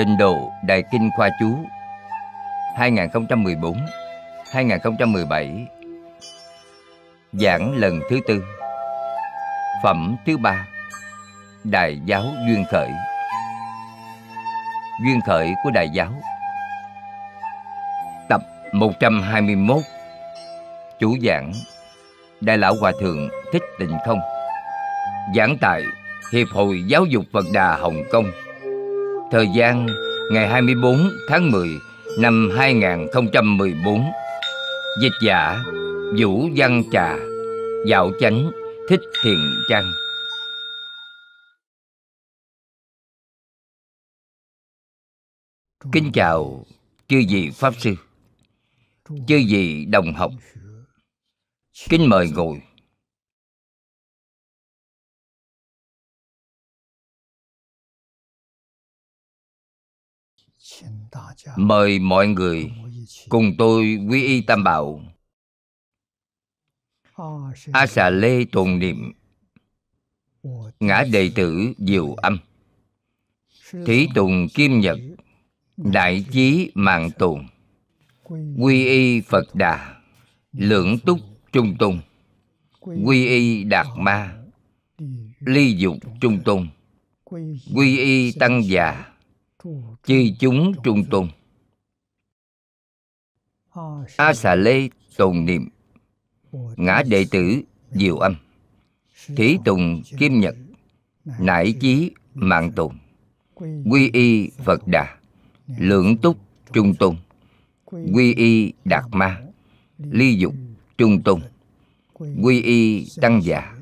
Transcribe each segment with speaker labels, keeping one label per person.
Speaker 1: Tịnh độ Đại Kinh Khoa Chú 2014-2017 Giảng lần thứ tư. Phẩm thứ ba, Đại giáo Duyên Khởi. Duyên Khởi của Đại giáo. Tập 121 Chủ giảng, Đại lão Hòa Thượng Thích Tịnh Không. Giảng tại Hiệp hội Giáo dục Phật Đà Hồng Kông. Thời gian, ngày 24 tháng 10 năm 2014 Dịch giả Vũ Văn Trà Dạo Chánh Thích Thiền Trang Kính chào chư vị Pháp Sư, Chư vị đồng học. Kính mời ngồi. Mời mọi người cùng tôi quy y tam bảo. A xà lê tồn niệm. Ngã đệ tử diệu âm. Thí tùng kim nhật. Đại chí mạng tồn Quy y Phật Đà. Lưỡng túc trung tôn. Quy y Đạt Ma. Ly dục trung tôn. Quy y Tăng già chư chúng trung tôn a xà lê tồn niệm. Ngã đệ tử diệu âm. Thí tùng kim nhật. Nải chí mạng tùng, quy y phật đà. Lượng túc trung tôn quy y đạt ma. Ly dục trung tôn quy y tăng già.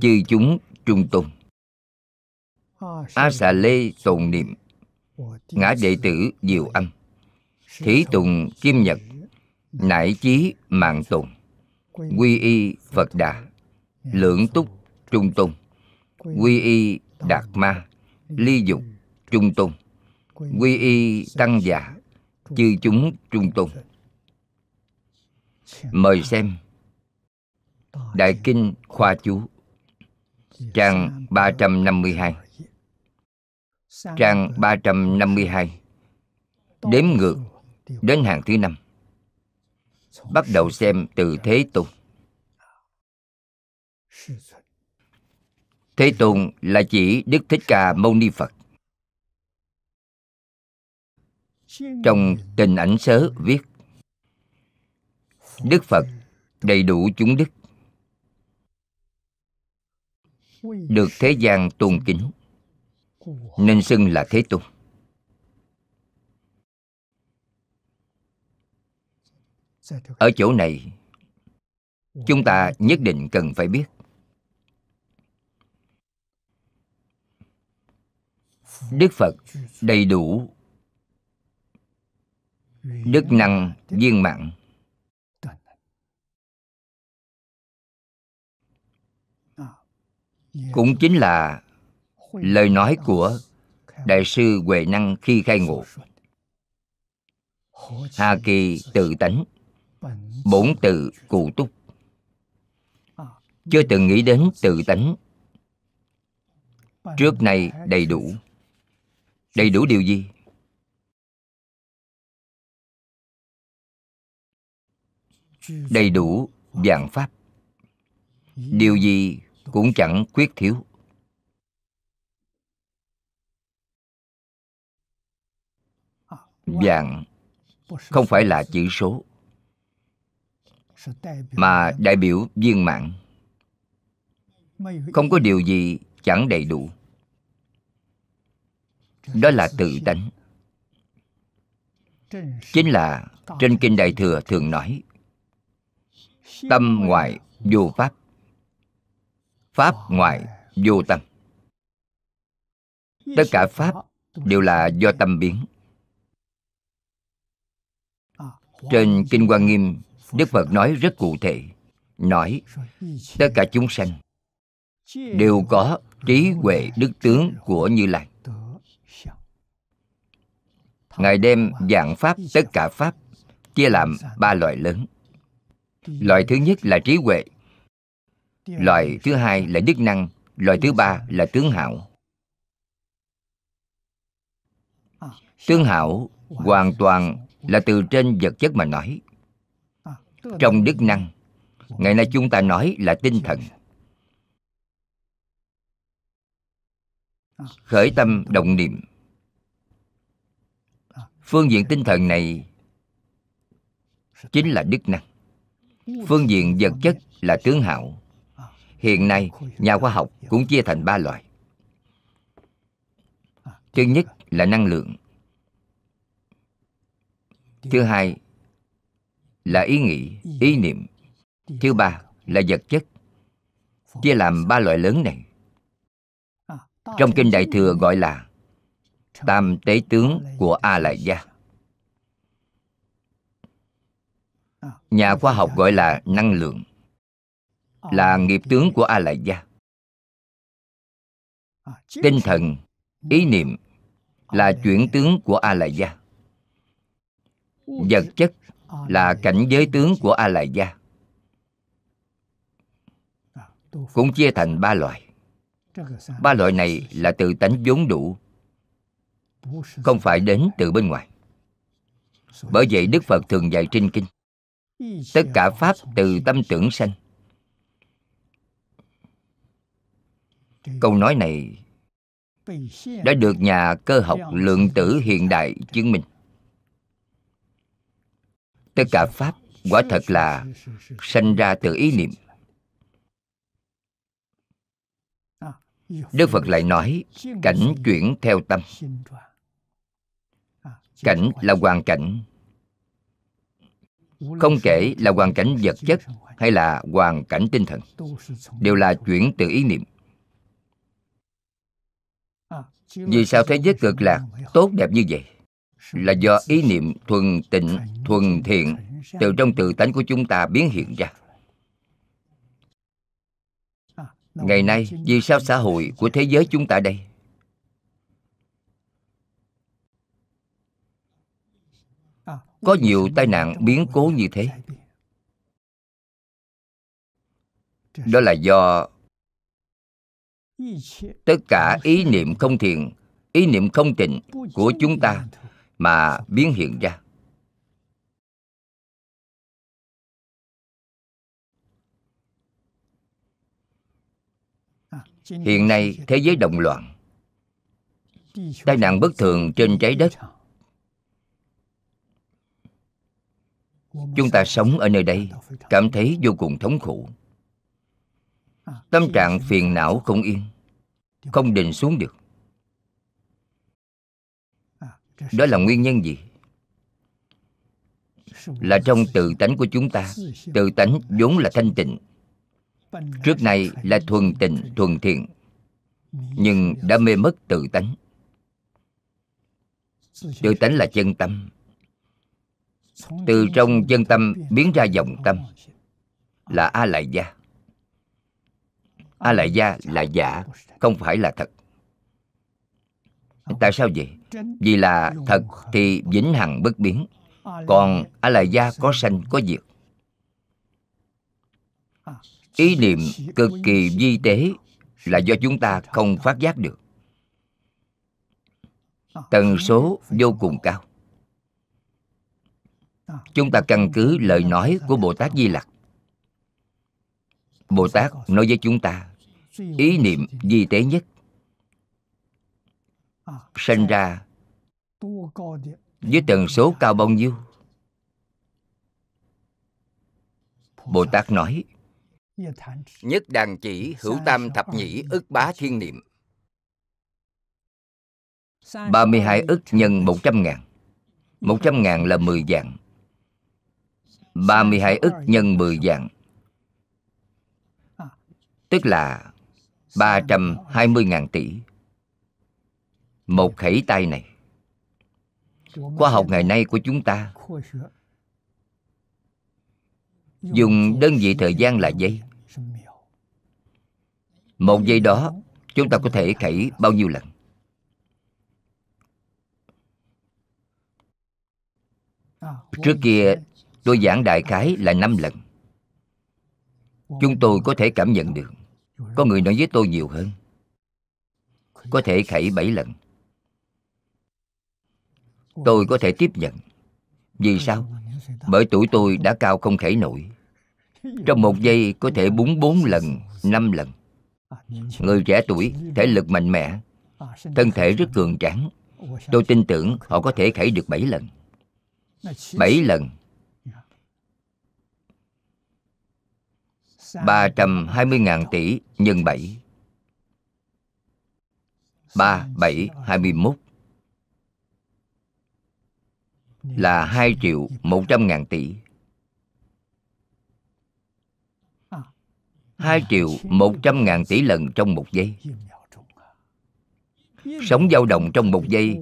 Speaker 1: Chư chúng trung tôn a xà lê tồn niệm ngã đệ tử diệu âm thí tùng, kim nhật, nải chí, mạng tùng, quy y, phật đà, lượng túc, trung tùng, quy y, đạt ma, ly dục, trung tùng, quy y, tăng giả chư chúng, trung tùng. Mời xem đại kinh khoa chú, trang 352 trang 352 đếm ngược đến hàng thứ năm. Bắt đầu xem từ thế tôn. Thế tôn là chỉ đức thích ca mâu ni phật. Trong tình ảnh sớ viết đức phật đầy đủ chúng đức được thế gian tôn kính nên xưng là thế tôn. Ở chỗ này chúng ta nhất định cần phải biết. Đức phật đầy đủ đức năng viên mãn. cũng chính là lời nói của đại sư huệ năng khi khai ngộ. Hà kỳ tự tánh, bổn tự cụ túc. Chưa từng nghĩ đến tự tánh. Trước nay đầy đủ. Đầy đủ điều gì? Đầy đủ dạng pháp. Điều gì cũng chẳng khuyết thiếu. Dạng không phải là chữ số, mà đại biểu viên mãn. Không có điều gì chẳng đầy đủ. Đó là tự tánh. Chính là trên kinh đại thừa thường nói, tâm ngoại vô pháp pháp ngoại vô tâm. Tất cả pháp đều là do tâm biến trên kinh hoa nghiêm, đức phật nói rất cụ thể. Nói, tất cả chúng sanh đều có trí huệ đức tướng của như lai. Ngài đem dạng pháp, tất cả pháp, chia làm ba loại lớn. Loại thứ nhất là trí huệ, loại thứ hai là đức năng, loại thứ ba là tướng hảo. Tướng hảo hoàn toàn là từ trên vật chất mà nói. Trong đức năng, Ngày nay chúng ta nói là tinh thần. Khởi tâm động niệm. Phương diện tinh thần này Chính là đức năng. Phương diện vật chất là tướng hạo. Hiện nay, nhà khoa học cũng chia thành ba loại. Thứ nhất là năng lượng. Thứ hai là ý nghĩ, ý niệm. Thứ ba là vật chất. Chia làm ba loại lớn này. Trong Kinh Đại Thừa gọi là Tam tế tướng của A Lại Gia Nhà khoa học gọi là năng lượng. Là nghiệp tướng của A Lại Gia Tinh thần, ý niệm là chuyển tướng của A Lại Gia Vật chất là cảnh giới tướng của A la Gia Cũng chia thành ba loại. Ba loại này là từ tánh vốn đủ, Không phải đến từ bên ngoài. Bởi vậy Đức Phật thường dạy trên kinh, Tất cả Pháp từ tâm tưởng sanh. Câu nói này đã được nhà cơ học lượng tử hiện đại chứng minh tất cả pháp quả thật là sanh ra từ ý niệm. Đức phật lại nói, cảnh chuyển theo tâm. Cảnh là hoàn cảnh. Không kể là hoàn cảnh vật chất hay là hoàn cảnh tinh thần, đều là chuyển từ ý niệm. Vì sao thế giới cực lạc tốt đẹp như vậy? Là do ý niệm thuần tịnh thuần thiện từ trong tự tánh của chúng ta biến hiện ra. Ngày nay vì sao xã hội của thế giới chúng ta đây? Có nhiều tai nạn biến cố như thế. đó là do tất cả ý niệm không thiện ý niệm không tịnh của chúng ta mà biến hiện ra. Hiện nay thế giới động loạn, tai nạn bất thường trên trái đất. Chúng ta sống ở nơi đây, cảm thấy vô cùng thống khổ. Tâm trạng phiền não không yên, không định xuống được đó là nguyên nhân gì? Là trong tự tánh của chúng ta, tự tánh vốn là thanh tịnh. Trước này là thuần tịnh, thuần thiện, nhưng đã mê mất tự tánh. Tự tánh là chân tâm. Từ trong chân tâm biến ra dòng tâm, là a lại gia a lại gia là giả, không phải là thật. Tại sao vậy? Vì là thật thì vĩnh hằng bất biến. Còn a la gia có sanh, có diệt. Ý niệm cực kỳ vi tế là do chúng ta không phát giác được. Tần số vô cùng cao. Chúng ta căn cứ lời nói của bồ tát di lặc. Bồ tát nói với chúng ta, ý niệm vi tế nhất sinh ra. với tần số cao bao nhiêu? Bồ tát nói nhất đàn chỉ hữu tam thập nhĩ ức bá thiên niệm. 32 ức nhân 100 ngàn. 100 ngàn là 10 vạn. 32 ức nhân 10 vạn. Tức là 320 ngàn tỷ một khẩy tay này. Khoa học ngày nay của chúng ta Dùng đơn vị thời gian là giây Một giây đó, Chúng ta có thể khẩy bao nhiêu lần? Trước kia, tôi giảng đại khái là 5 lần. Chúng tôi có thể cảm nhận được. Có người nói với tôi nhiều hơn. Có thể khẩy 7 lần tôi có thể tiếp nhận. Vì sao? bởi tuổi tôi đã cao không thể nổi. Trong một giây có thể búng bốn lần năm lần. Người trẻ tuổi thể lực mạnh mẽ thân thể rất cường tráng. Tôi tin tưởng họ có thể khẩy được bảy lần. Bảy lần. 320.000 tỷ nhân 7 3, 7, 21 là 2 triệu 100 ngàn tỷ. 2 triệu 100 ngàn tỷ lần trong một giây. Sống dao động trong một giây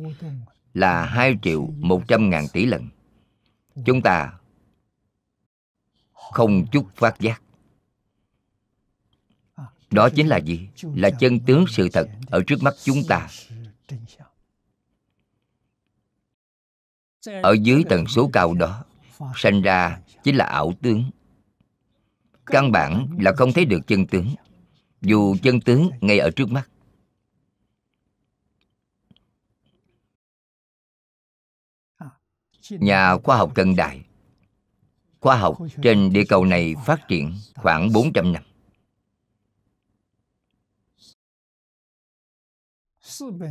Speaker 1: là 2 triệu 100 ngàn tỷ lần. Chúng ta không chút phát giác. Đó chính là gì? Là chân tướng sự thật ở trước mắt chúng ta ở dưới tần số cao đó, sanh ra chính là ảo tướng. Căn bản là không thấy được chân tướng, dù chân tướng ngay ở trước mắt. Nhà khoa học cận đại khoa học trên địa cầu này phát triển khoảng 400 năm.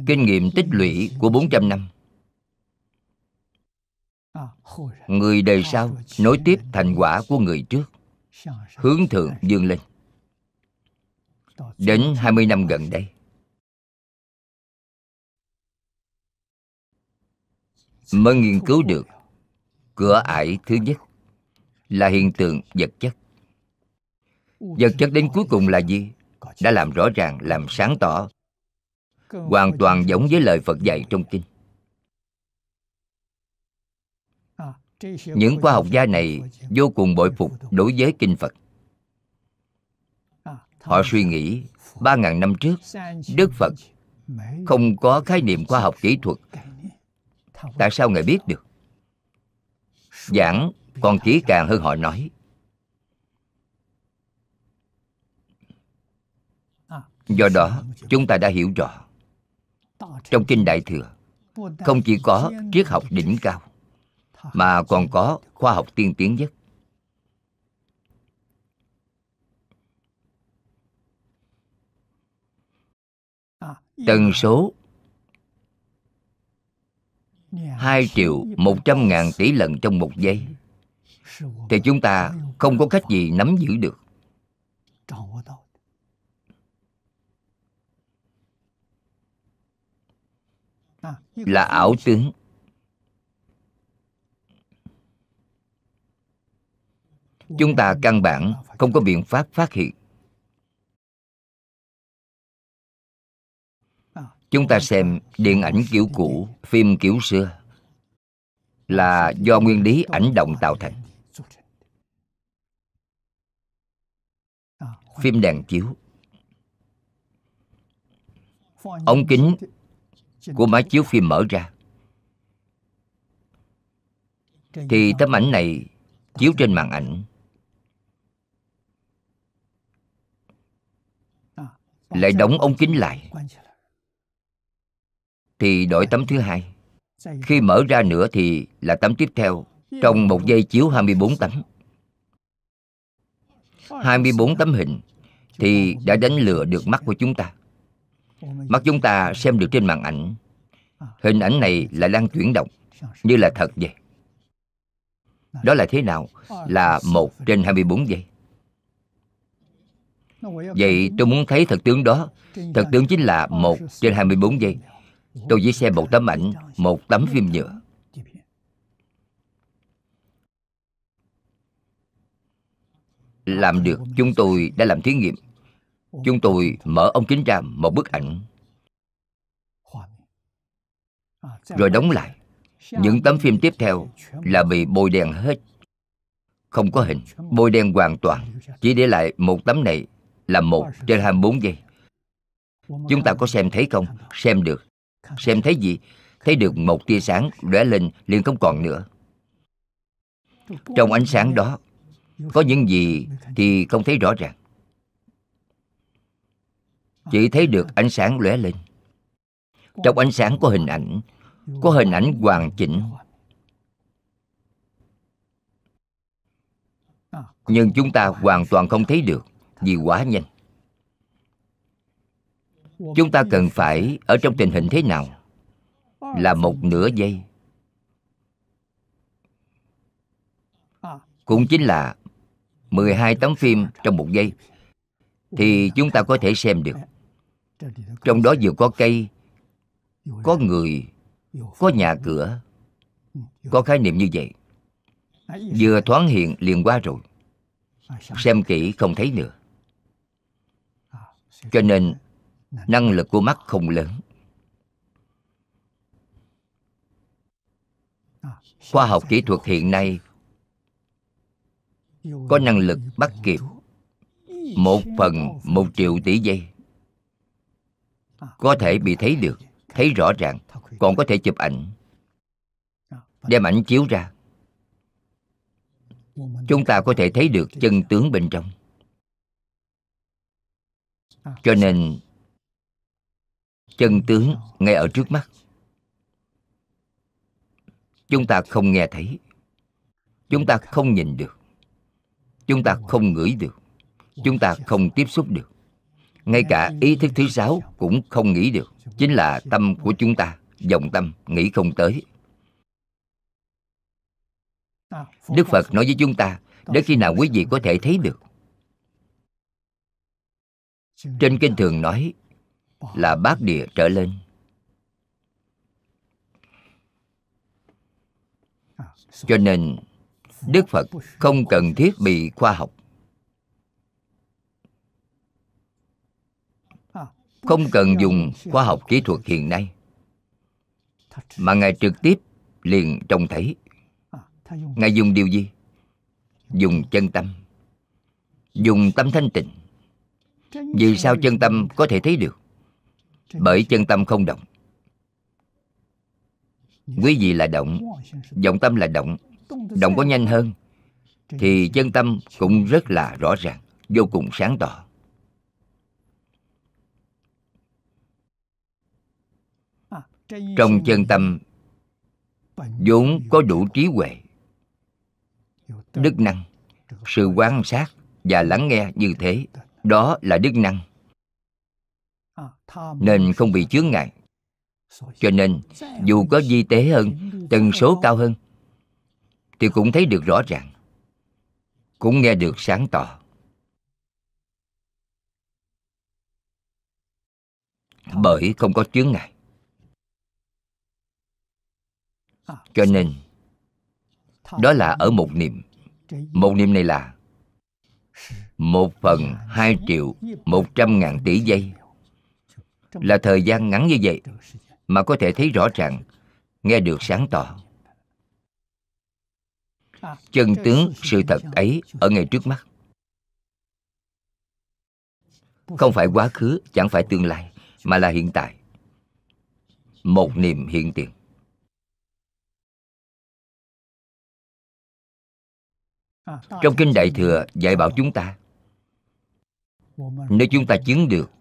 Speaker 1: Kinh nghiệm tích lũy của 400 năm Người đời sau nối tiếp thành quả của người trước. Hướng thượng dương lên. Đến 20 năm gần đây. Mới nghiên cứu được Cửa ải thứ nhất Là hiện tượng vật chất. Vật chất đến cuối cùng là gì? Đã làm rõ ràng, làm sáng tỏ hoàn toàn giống với lời phật dạy trong kinh những khoa học gia này vô cùng bội phục đối với kinh phật. Họ suy nghĩ, ba ngàn năm trước, đức phật không có khái niệm khoa học kỹ thuật. Tại sao ngài biết được? Giảng còn kỹ càng hơn họ nói. Do đó, chúng ta đã hiểu rõ. Trong kinh đại thừa, không chỉ có triết học đỉnh cao mà còn có khoa học tiên tiến nhất. Tần số 2 triệu 100 ngàn tỷ lần trong một giây. Thì chúng ta không có cách gì nắm giữ được. Là ảo tướng. Chúng ta căn bản không có biện pháp phát hiện. Chúng ta xem điện ảnh kiểu cũ, phim kiểu xưa, là do nguyên lý ảnh động tạo thành. Phim đèn chiếu. Ống kính của máy chiếu phim mở ra. Thì tấm ảnh này chiếu trên màn ảnh. Lại đóng ống kính lại. Thì đổi tấm thứ hai. Khi mở ra nữa thì là tấm tiếp theo, trong một giây chiếu 24 tấm. 24 tấm hình thì đã đánh lừa được mắt của chúng ta. Mắt chúng ta xem được trên màn ảnh. Hình ảnh này là đang chuyển động, như là thật vậy. Đó là thế nào? Là một trên 24 giây. Vậy tôi muốn thấy thật tướng đó. Thật tướng chính là một trên 24 giây. Tôi chỉ xem một tấm ảnh Một tấm phim nhựa. Làm được chúng tôi đã làm thí nghiệm. Chúng tôi mở ống kính ra một bức ảnh. Rồi đóng lại. Những tấm phim tiếp theo là bị bôi đen hết. Không có hình. Bôi đen hoàn toàn. Chỉ để lại một tấm này là một trên 24 giây. Chúng ta có xem thấy không? Xem được. Xem thấy gì? Thấy được một tia sáng lóe lên, liền không còn nữa. Trong ánh sáng đó, có những gì thì không thấy rõ ràng. Chỉ thấy được ánh sáng lóe lên. Trong ánh sáng có hình ảnh, có hình ảnh hoàn chỉnh. Nhưng chúng ta hoàn toàn không thấy được vì quá nhanh. Chúng ta cần phải ở trong tình hình thế nào? Là một nửa giây. Cũng chính là 12 tấm phim trong một giây. Thì chúng ta có thể xem được. Trong đó vừa có cây, có người, có nhà cửa, có khái niệm như vậy. Vừa thoáng hiện liền qua rồi. Xem kỹ không thấy nữa cho nên, năng lực của mắt không lớn. Khoa học kỹ thuật hiện nay có năng lực bắt kịp một phần một triệu tỷ giây. Có thể bị thấy được, thấy rõ ràng, còn có thể chụp ảnh, đem ảnh chiếu ra. Chúng ta có thể thấy được chân tướng bên trong cho nên chân tướng ngay ở trước mắt. Chúng ta không nghe thấy. Chúng ta không nhìn được. Chúng ta không ngửi được. Chúng ta không tiếp xúc được. Ngay cả ý thức thứ sáu cũng không nghĩ được. Chính là tâm của chúng ta dòng tâm nghĩ không tới. Đức phật nói với chúng ta đến khi nào quý vị có thể thấy được trên kinh thường nói là bát địa trở lên. Cho nên, đức phật không cần thiết bị khoa học. Không cần dùng khoa học kỹ thuật hiện nay, mà ngài trực tiếp liền trông thấy. Ngài dùng điều gì? Dùng chân tâm, dùng tâm thanh tịnh vì sao chân tâm có thể thấy được? Bởi chân tâm không động. Quý vị là động, vọng tâm là động. Động có nhanh hơn, thì chân tâm cũng rất là rõ ràng, vô cùng sáng tỏ. Trong chân tâm, vốn có đủ trí huệ, đức năng, sự quan sát và lắng nghe như thế đó là đức năng. Nên không bị chướng ngại. Cho nên, dù có di tế hơn, tần số cao hơn, thì cũng thấy được rõ ràng. Cũng nghe được sáng tỏ. Bởi không có chướng ngại. Cho nên, đó là ở một niệm. Một niệm này là một phần hai triệu một trăm ngàn tỷ giây. Là thời gian ngắn như vậy mà có thể thấy rõ ràng, nghe được sáng tỏ. Chân tướng sự thật ấy ở ngay trước mắt. Không phải quá khứ, chẳng phải tương lai, mà là hiện tại. Một niềm hiện tiền. Trong kinh đại thừa dạy bảo chúng ta nếu chúng ta chứng được.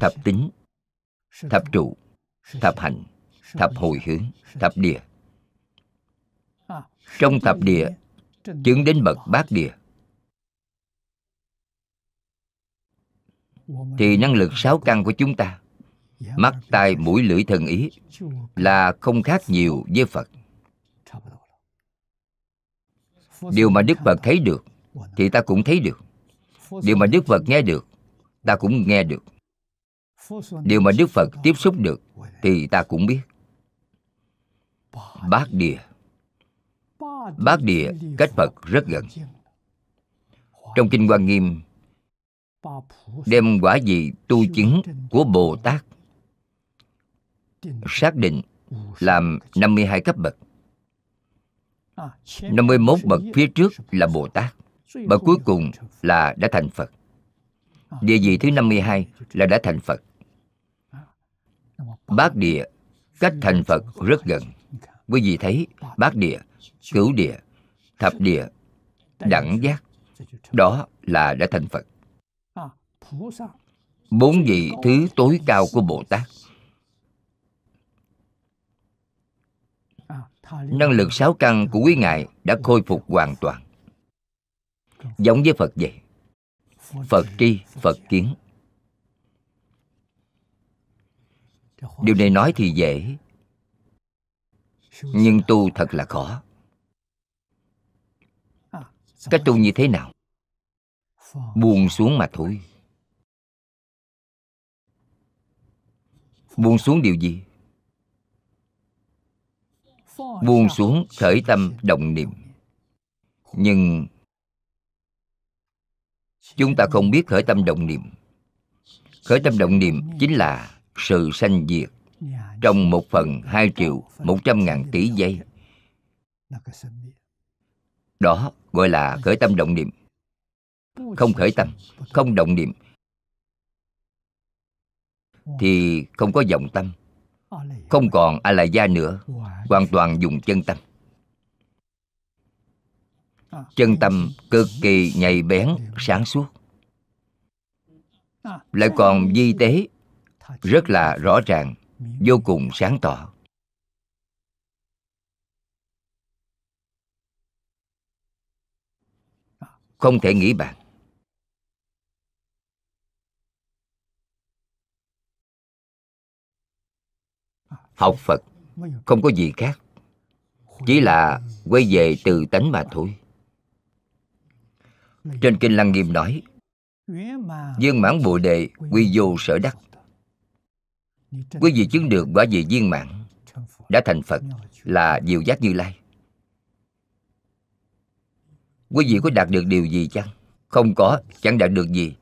Speaker 1: Thập tính thập trụ thập hành thập hồi hướng thập địa. Trong thập địa chứng đến bậc bát địa. Thì năng lực sáu căn của chúng ta mắt tai mũi lưỡi thần ý là không khác nhiều với phật điều mà đức phật thấy được, thì ta cũng thấy được. Điều mà đức phật nghe được, ta cũng nghe được. Điều mà đức phật tiếp xúc được, thì ta cũng biết. Bát địa. Bát địa cách phật rất gần. Trong kinh quan nghiêm, đem quả vị tu chứng của bồ tát, xác định làm 52 cấp bậc. 51 bậc phía trước là Bồ Tát Bậc cuối cùng là đã thành Phật. Địa vị thứ 52 là đã thành Phật. Bát địa cách thành Phật rất gần. Quý vị thấy bát địa, cửu địa, thập địa, đẳng giác Đó là đã thành Phật. Bốn vị thứ tối cao của bồ tát năng lực sáu căn của quý ngài đã khôi phục hoàn toàn. Giống với phật vậy. Phật tri, phật kiến. Điều này nói thì dễ. Nhưng tu thật là khó. Cách tu như thế nào? Buông xuống mà thôi. Buông xuống điều gì? Buông xuống khởi tâm động niệm. Nhưng chúng ta không biết khởi tâm động niệm. Khởi tâm động niệm chính là sự sanh diệt trong một phần hai triệu một trăm ngàn tỷ giây. Đó gọi là khởi tâm động niệm. Không khởi tâm không động niệm. Thì không có vọng tâm không còn a la gia nữa. Hoàn toàn dùng chân tâm. Chân tâm cực kỳ nhạy bén, sáng suốt. Lại còn di tế, rất là rõ ràng, vô cùng sáng tỏ. Không thể nghĩ bàn. Học phật, không có gì khác. Chỉ là quay về từ tánh mà thôi. Trên kinh lăng nghiêm nói, viên mãn bồ đề quy vô sở đắc. Quý vị chứng được quả vị viên mãn đã thành phật là diệu giác như lai. Quý vị có đạt được điều gì chăng? Không có, chẳng đạt được gì.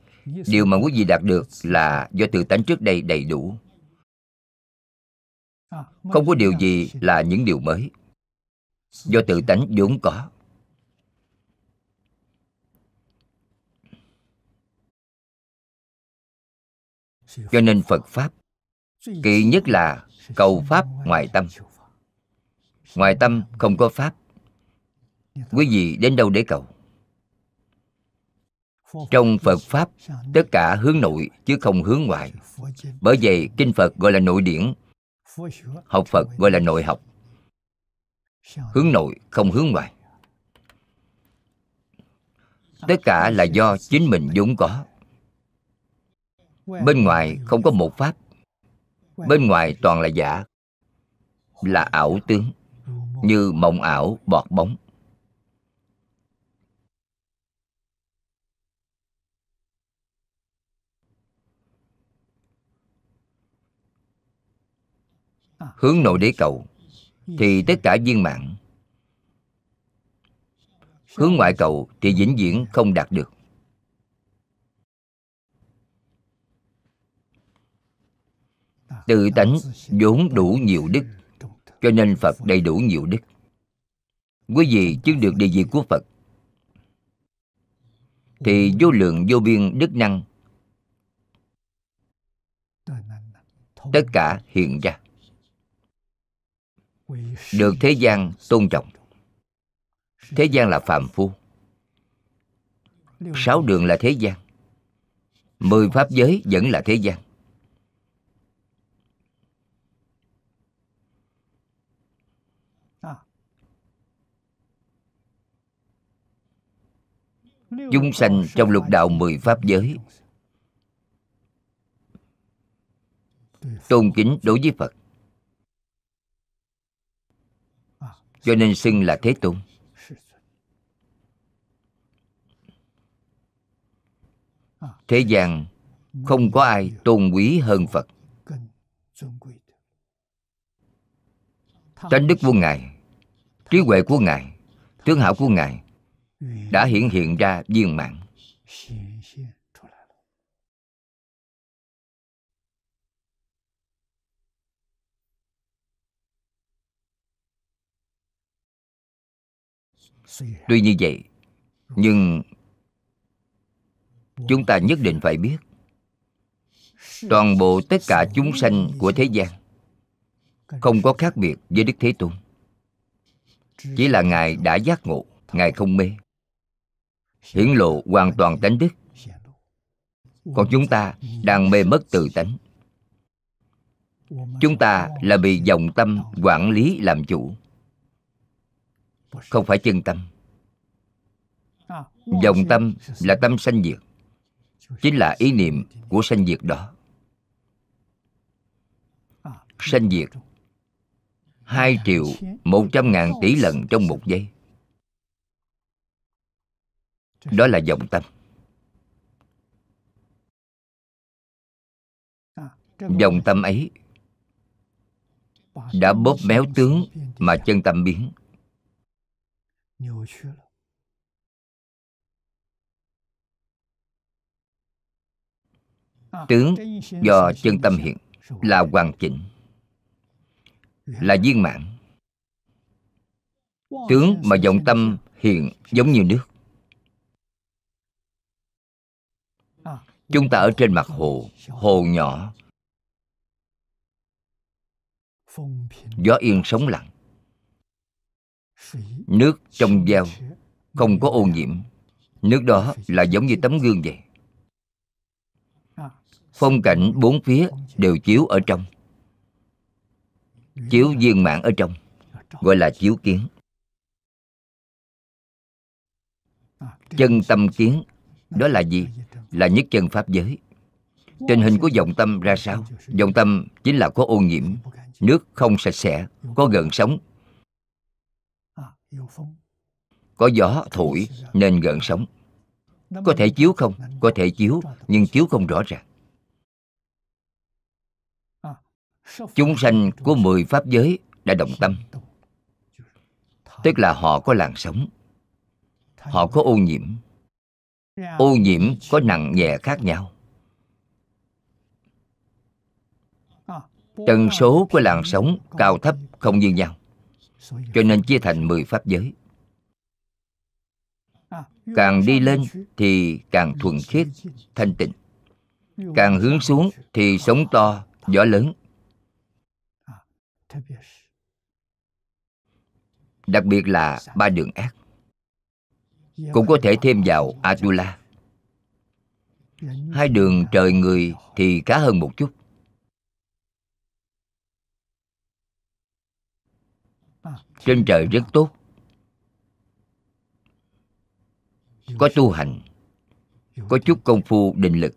Speaker 1: Điều mà quý vị đạt được là do tự tánh trước đây đầy đủ không có điều gì là những điều mới. Do tự tánh vốn có. Cho nên phật pháp kỳ nhất là cầu pháp ngoài tâm. Ngoài tâm không có pháp. Quý vị đến đâu để cầu? Trong phật pháp, tất cả hướng nội chứ không hướng ngoại bởi vậy, kinh phật gọi là nội điển học phật gọi là nội học. Hướng nội không hướng ngoại tất cả là do chính mình vốn có. Bên ngoài không có một pháp. Bên ngoài toàn là giả, là ảo tướng, như mộng ảo bọt bóng. Hướng nội để cầu, thì tất cả viên mạng hướng ngoại cầu thì vĩnh viễn không đạt được. Tự tánh vốn đủ nhiều đức, cho nên phật đầy đủ nhiều đức. Quý vị chứng được địa vị của phật, thì vô lượng vô biên đức năng tất cả hiện ra được thế gian tôn trọng. Thế gian là phàm phu. Sáu đường là thế gian. Mười pháp giới vẫn là thế gian. Chúng sanh trong lục đạo mười pháp giới. Tôn kính đối với phật. Cho nên xưng là thế tôn. Thế gian không có ai tôn quý hơn phật. Tánh đức của ngài, trí huệ của ngài, tướng hảo của ngài đã hiển hiện ra viên mãn. Tuy như vậy, nhưng chúng ta nhất định phải biết, toàn bộ tất cả chúng sanh của thế gian không có khác biệt với đức thế tôn. Chỉ là ngài đã giác ngộ, ngài không mê. Hiển lộ hoàn toàn tánh đức. Còn chúng ta đang mê mất tự tánh. Chúng ta là bị dòng tâm quản lý làm chủ không phải chân tâm. Vọng tâm là tâm sanh diệt. Chính là ý niệm của sanh diệt đó. Sanh diệt hai triệu một trăm ngàn tỷ lần trong một giây. Đó là vọng tâm. Vọng tâm ấy đã bóp méo tướng mà chân tâm biến tướng do chân tâm hiện là hoàn chỉnh là viên mãn. Tướng mà vọng tâm hiện giống như nước. Chúng ta ở trên mặt hồ hồ nhỏ. Gió yên sóng lặng nước trong veo không có ô nhiễm. Nước đó là giống như tấm gương vậy. Phong cảnh bốn phía đều chiếu ở trong. Chiếu viên mãn ở trong, gọi là chiếu kiến. Chân tâm kiến, đó là gì? Là nhất chân pháp giới. Tình hình của dòng tâm ra sao? Dòng tâm chính là có ô nhiễm. Nước không sạch sẽ, có gần sóng có gió thổi nên gần sóng. Có thể chiếu không? có thể chiếu nhưng chiếu không rõ ràng. Chúng sanh của mười pháp giới đã động tâm. Tức là họ có làn sóng. Họ có ô nhiễm. Ô nhiễm có nặng nhẹ khác nhau. Tần số của làn sóng cao thấp không như nhau cho nên chia thành 10 pháp giới. Càng đi lên thì càng thuần khiết, thanh tịnh. Càng hướng xuống thì sống to, gió lớn. Đặc biệt là ba đường ác. Cũng có thể thêm vào atula. Hai đường trời người thì khá hơn một chút. Trên trời rất tốt. Có tu hành, có chút công phu định lực.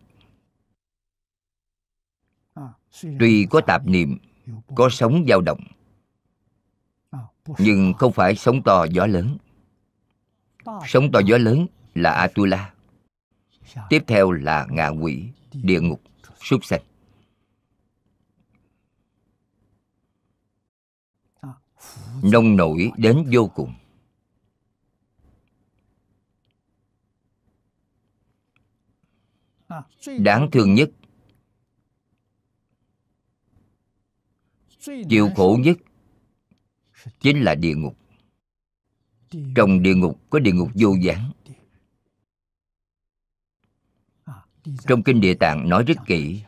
Speaker 1: Tuy có tạp niệm, có sống dao động, nhưng không phải sống to gió lớn. Sống to gió lớn là atula. Tiếp theo là ngạ quỷ, địa ngục, súc sanh. Nông nổi đến vô cùng. Đáng thương nhất, chịu khổ nhất chính là địa ngục. Trong địa ngục có địa ngục vô gián trong kinh địa tạng nói rất kỹ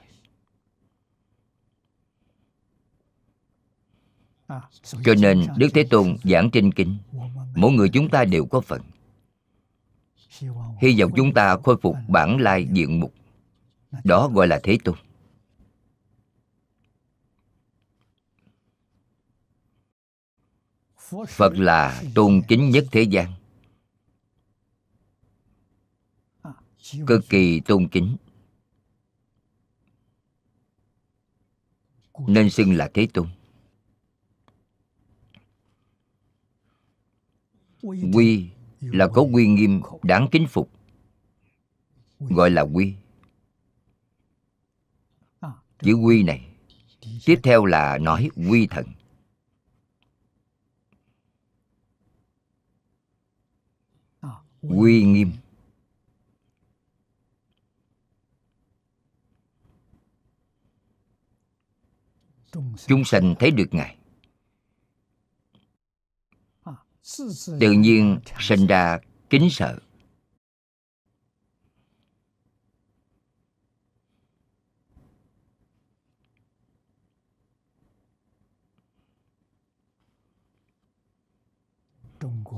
Speaker 1: cho nên đức thế tôn giảng trên kinh, mỗi người chúng ta đều có phần. Hy vọng chúng ta khôi phục bản lai diện mục, đó gọi là thế tôn. Phật là tôn chính nhất thế gian. Cực kỳ tôn kính. Nên xưng là thế tôn. Quy là có quy nghiêm đáng kính phục. Gọi là quy. Chữ quy này tiếp theo là nói quy thần. Quy. Nghiêm. Chúng sanh thấy được ngài tự nhiên sinh ra kính sợ.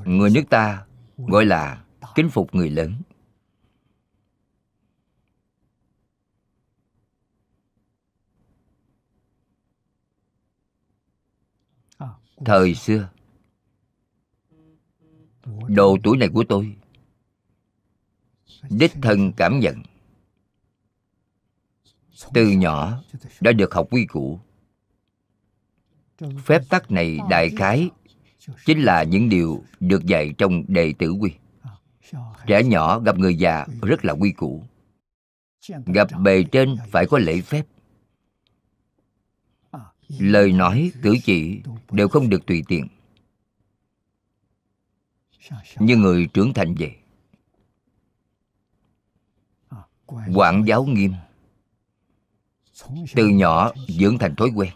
Speaker 1: Người nước ta gọi là kính phục người lớn. Thời xưa độ tuổi này của tôi, đích thân cảm nhận. Từ nhỏ đã được học quy củ. Phép tắc này đại khái chính là những điều được dạy trong đệ tử quy. Trẻ nhỏ gặp người già rất là quy củ. Gặp bề trên phải có lễ phép. Lời nói, cử chỉ đều không được tùy tiện như người trưởng thành vậy quản giáo nghiêm. Từ nhỏ dưỡng thành thói quen.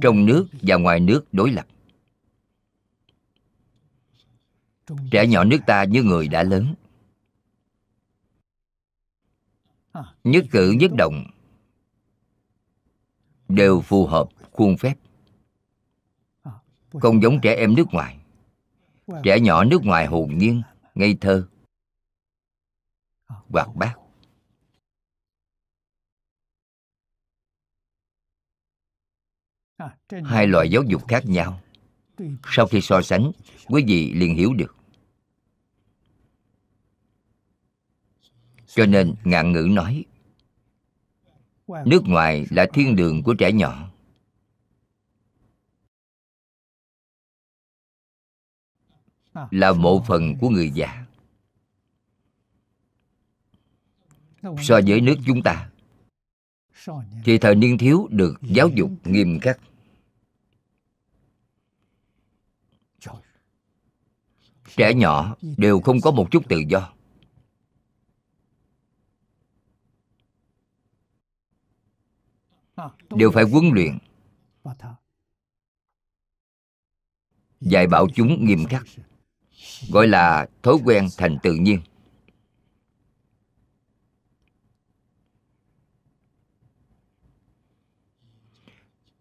Speaker 1: Trong nước và ngoài nước đối lập. Trẻ nhỏ nước ta như người đã lớn. Nhất cử, nhất động đều phù hợp khuôn phép. Không giống trẻ em nước ngoài. Trẻ nhỏ nước ngoài hồn nhiên, ngây thơ, hoạt bát. Hai loại giáo dục khác nhau. Sau khi so sánh, quý vị liền hiểu được. Cho nên ngạn ngữ nói nước ngoài là thiên đường của trẻ nhỏ. Là một phần của người già. So với nước chúng ta thì thời niên thiếu được giáo dục nghiêm khắc. Trẻ nhỏ đều không có một chút tự do đều phải huấn luyện. Dạy bảo chúng nghiêm khắc. Gọi là thói quen thành tự nhiên.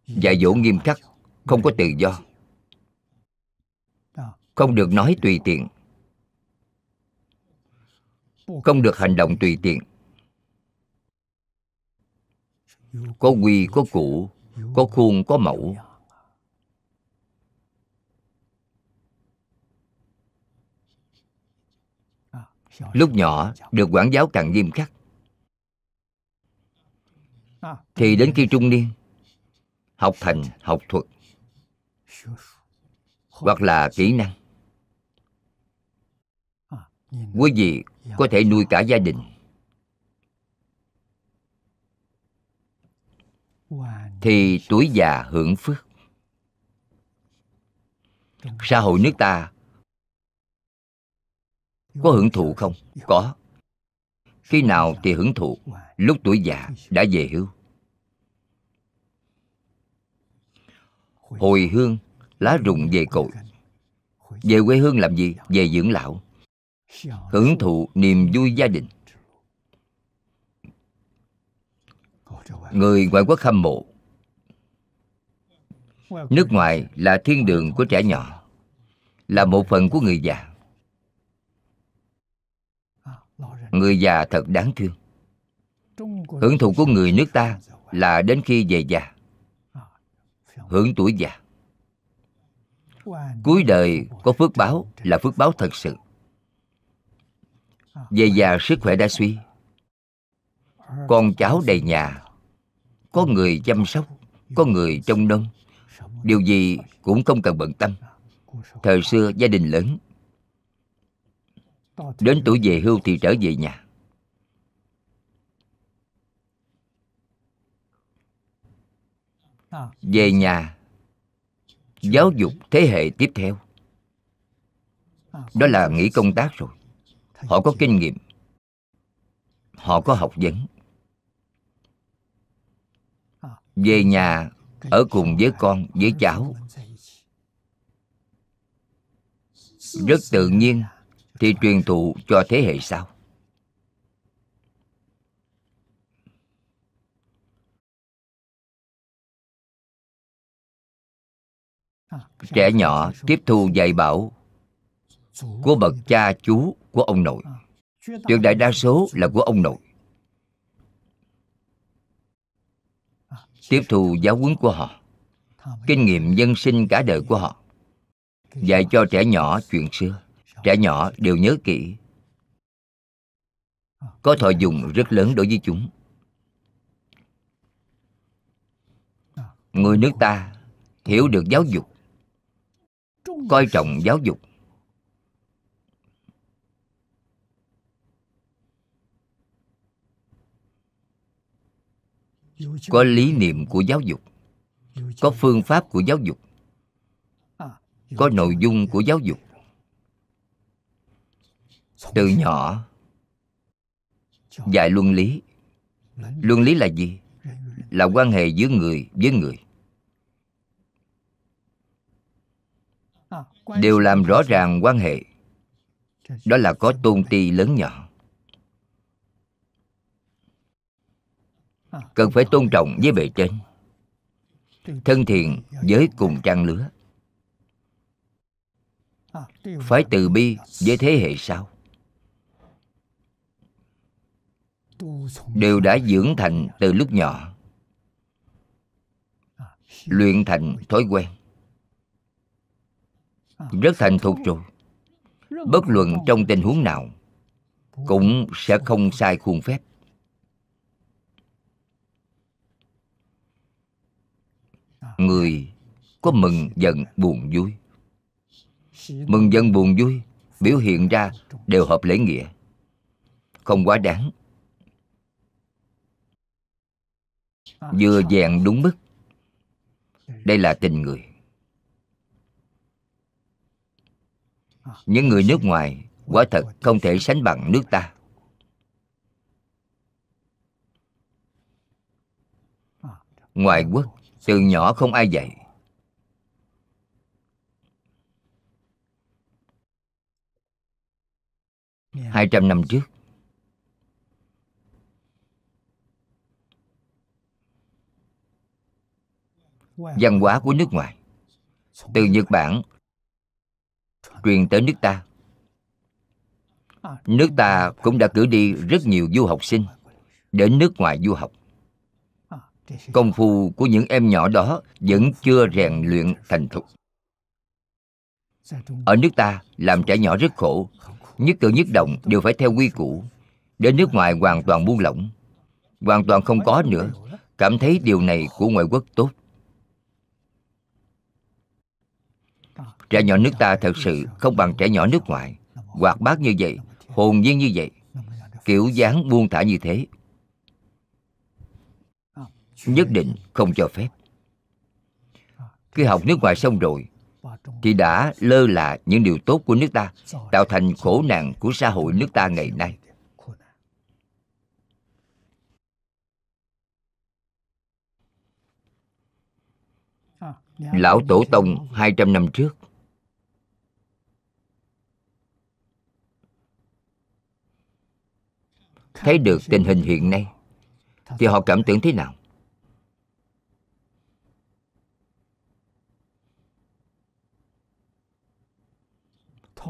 Speaker 1: Dạy dỗ nghiêm khắc không có tự do. Không được nói tùy tiện. Không được hành động tùy tiện có quy, có cụ, có khuôn, có mẫu. Lúc nhỏ, được quản giáo càng nghiêm khắc. Thì đến khi trung niên, học thành học thuật, hoặc là kỹ năng. Quý vị có thể nuôi cả gia đình. Thì tuổi già hưởng phước. Xã hội nước ta có hưởng thụ không? Có. Khi nào thì hưởng thụ? Lúc tuổi già đã về hưu. Hồi hương lá rụng về cội. Về quê hương làm gì? Về dưỡng lão. Hưởng thụ niềm vui gia đình người ngoại quốc hâm mộ. Nước ngoài là thiên đường của trẻ nhỏ là một phần của người già. Người già thật đáng thương. Hưởng thụ của người nước ta là đến khi về già. Hưởng tuổi già. Cuối đời có phước báo là phước báo thật sự. Về già sức khỏe đã suy. con cháu đầy nhà có người chăm sóc, có người trông nom. Điều gì cũng không cần bận tâm. Thời xưa gia đình lớn. Đến tuổi về hưu thì trở về nhà. Về nhà, giáo dục thế hệ tiếp theo. Đó là nghỉ công tác rồi. Họ có kinh nghiệm. Họ có học vấn về nhà ở cùng với con với cháu. rất tự nhiên thì truyền thụ cho thế hệ sau. Trẻ nhỏ tiếp thu dạy bảo của bậc cha chú của ông nội. Tuyệt đại đa số là của ông nội tiếp thu giáo huấn của họ, kinh nghiệm dân sinh cả đời của họ. Dạy cho trẻ nhỏ chuyện xưa, trẻ nhỏ đều nhớ kỹ. Có thọ dùng rất lớn đối với chúng. Người nước ta hiểu được giáo dục, coi trọng giáo dục. Có lý niệm của giáo dục. Có phương pháp của giáo dục. Có nội dung của giáo dục. Từ nhỏ dạy luân lý. Luân lý là gì? Là quan hệ giữa người với người. Đều làm rõ ràng quan hệ. Đó là có tôn ti lớn nhỏ cần phải tôn trọng với bề trên. Thân thiện với cùng trang lứa. Phải từ bi với thế hệ sau. Đều đã dưỡng thành từ lúc nhỏ. Luyện thành thói quen. Rất thành thục rồi. Bất luận trong tình huống nào cũng sẽ không sai khuôn phép. Người có mừng giận buồn vui. Mừng giận buồn vui biểu hiện ra đều hợp lễ nghĩa. Không quá đáng. Vừa vẹn đúng mức. Đây là tình người. Những người nước ngoài quả thật không thể sánh bằng nước ta. Ngoại quốc từ nhỏ không ai dạy. Hai trăm năm trước. Văn hóa của nước ngoài. Từ nhật bản truyền tới nước ta. Nước ta cũng đã cử đi rất nhiều du học sinh đến nước ngoài du học công phu của những em nhỏ đó vẫn chưa rèn luyện thành thục. Ở nước ta, làm trẻ nhỏ rất khổ. Nhất cử nhất động đều phải theo quy củ. Đến nước ngoài hoàn toàn buông lỏng. Hoàn toàn không có nữa. Cảm thấy điều này của ngoại quốc tốt. Trẻ nhỏ nước ta thật sự không bằng trẻ nhỏ nước ngoài. Hoạt bát như vậy, hồn nhiên như vậy. Kiểu dáng buông thả như thế nhất định không cho phép. Khi học nước ngoài xong rồi, thì đã lơ là những điều tốt của nước ta, tạo thành khổ nạn của xã hội nước ta ngày nay. Lão tổ tông 200 năm trước. Thấy được tình hình hiện nay, thì họ cảm tưởng thế nào?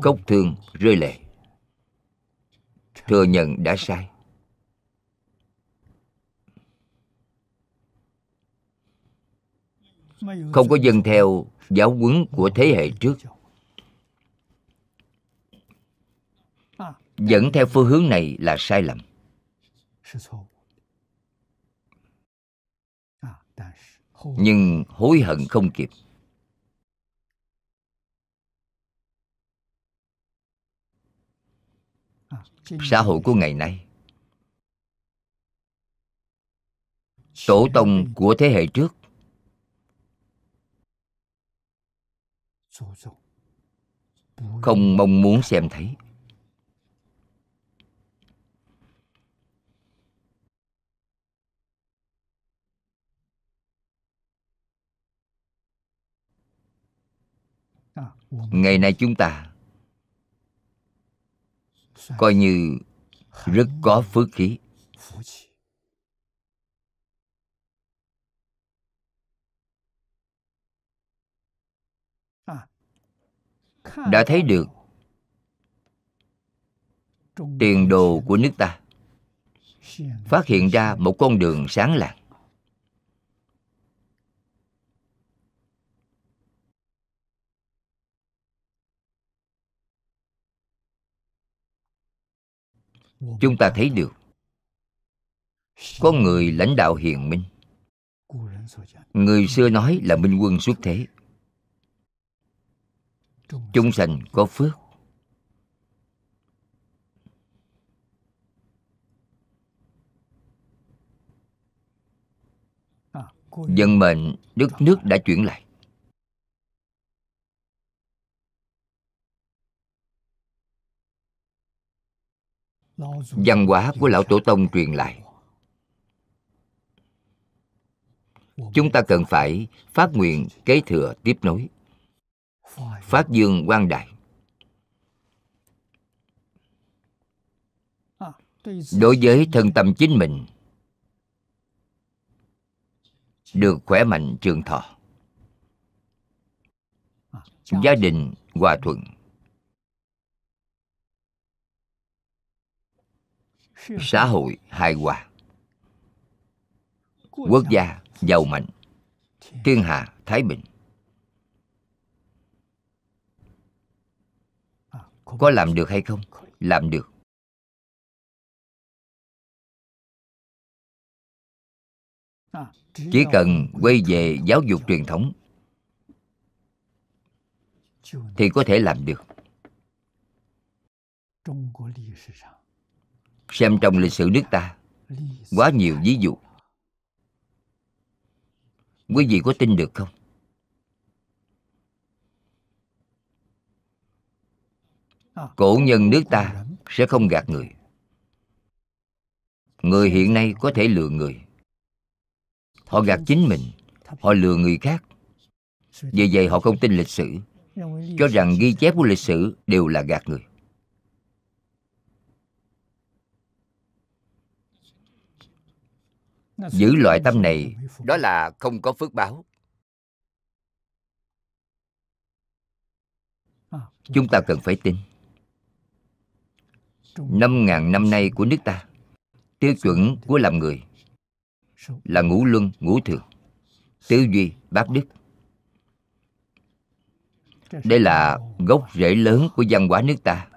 Speaker 1: Khóc thương rơi lệ. Thừa nhận đã sai. Không có dân theo giáo huấn của thế hệ trước. Dẫn theo phương hướng này là sai lầm. Nhưng hối hận không kịp. Xã hội của ngày nay. Tổ tông của thế hệ trước. Không mong muốn xem thấy. Ngày nay chúng ta coi như rất có phước khí. Đã thấy được tiền đồ của nước ta, phát hiện ra một con đường sáng lạng. Chúng ta thấy được. Có người lãnh đạo hiền minh. Người xưa nói là minh quân xuất thế. Chúng sanh có phước. Dân mệnh, đất nước đã chuyển lại. Văn hóa của lão tổ tông truyền lại. Chúng ta cần phải phát nguyện kế thừa tiếp nối. Phát dương quang đại. Đối với thân tâm chính mình, được khỏe mạnh trường thọ. Gia đình hòa thuận. Xã hội hài hòa. Quốc gia giàu mạnh. Thiên hạ thái bình. Có làm được hay không? Làm được. Chỉ cần quay về giáo dục truyền thống. Thì có thể làm được xem trong lịch sử nước ta. Quá nhiều ví dụ. Quý vị có tin được không? Cổ nhân nước ta sẽ không gạt người. Người hiện nay có thể lừa người. Họ gạt chính mình. Họ lừa người khác. Vì vậy họ không tin lịch sử. Cho rằng ghi chép của lịch sử đều là gạt người. Giữ loại tâm này, đó là không có phước báo. Chúng ta cần phải tin. Năm ngàn năm nay của nước ta, tiêu chuẩn của làm người là ngũ luân, ngũ thường, tư duy bác đức. Đây là gốc rễ lớn của văn hóa nước ta.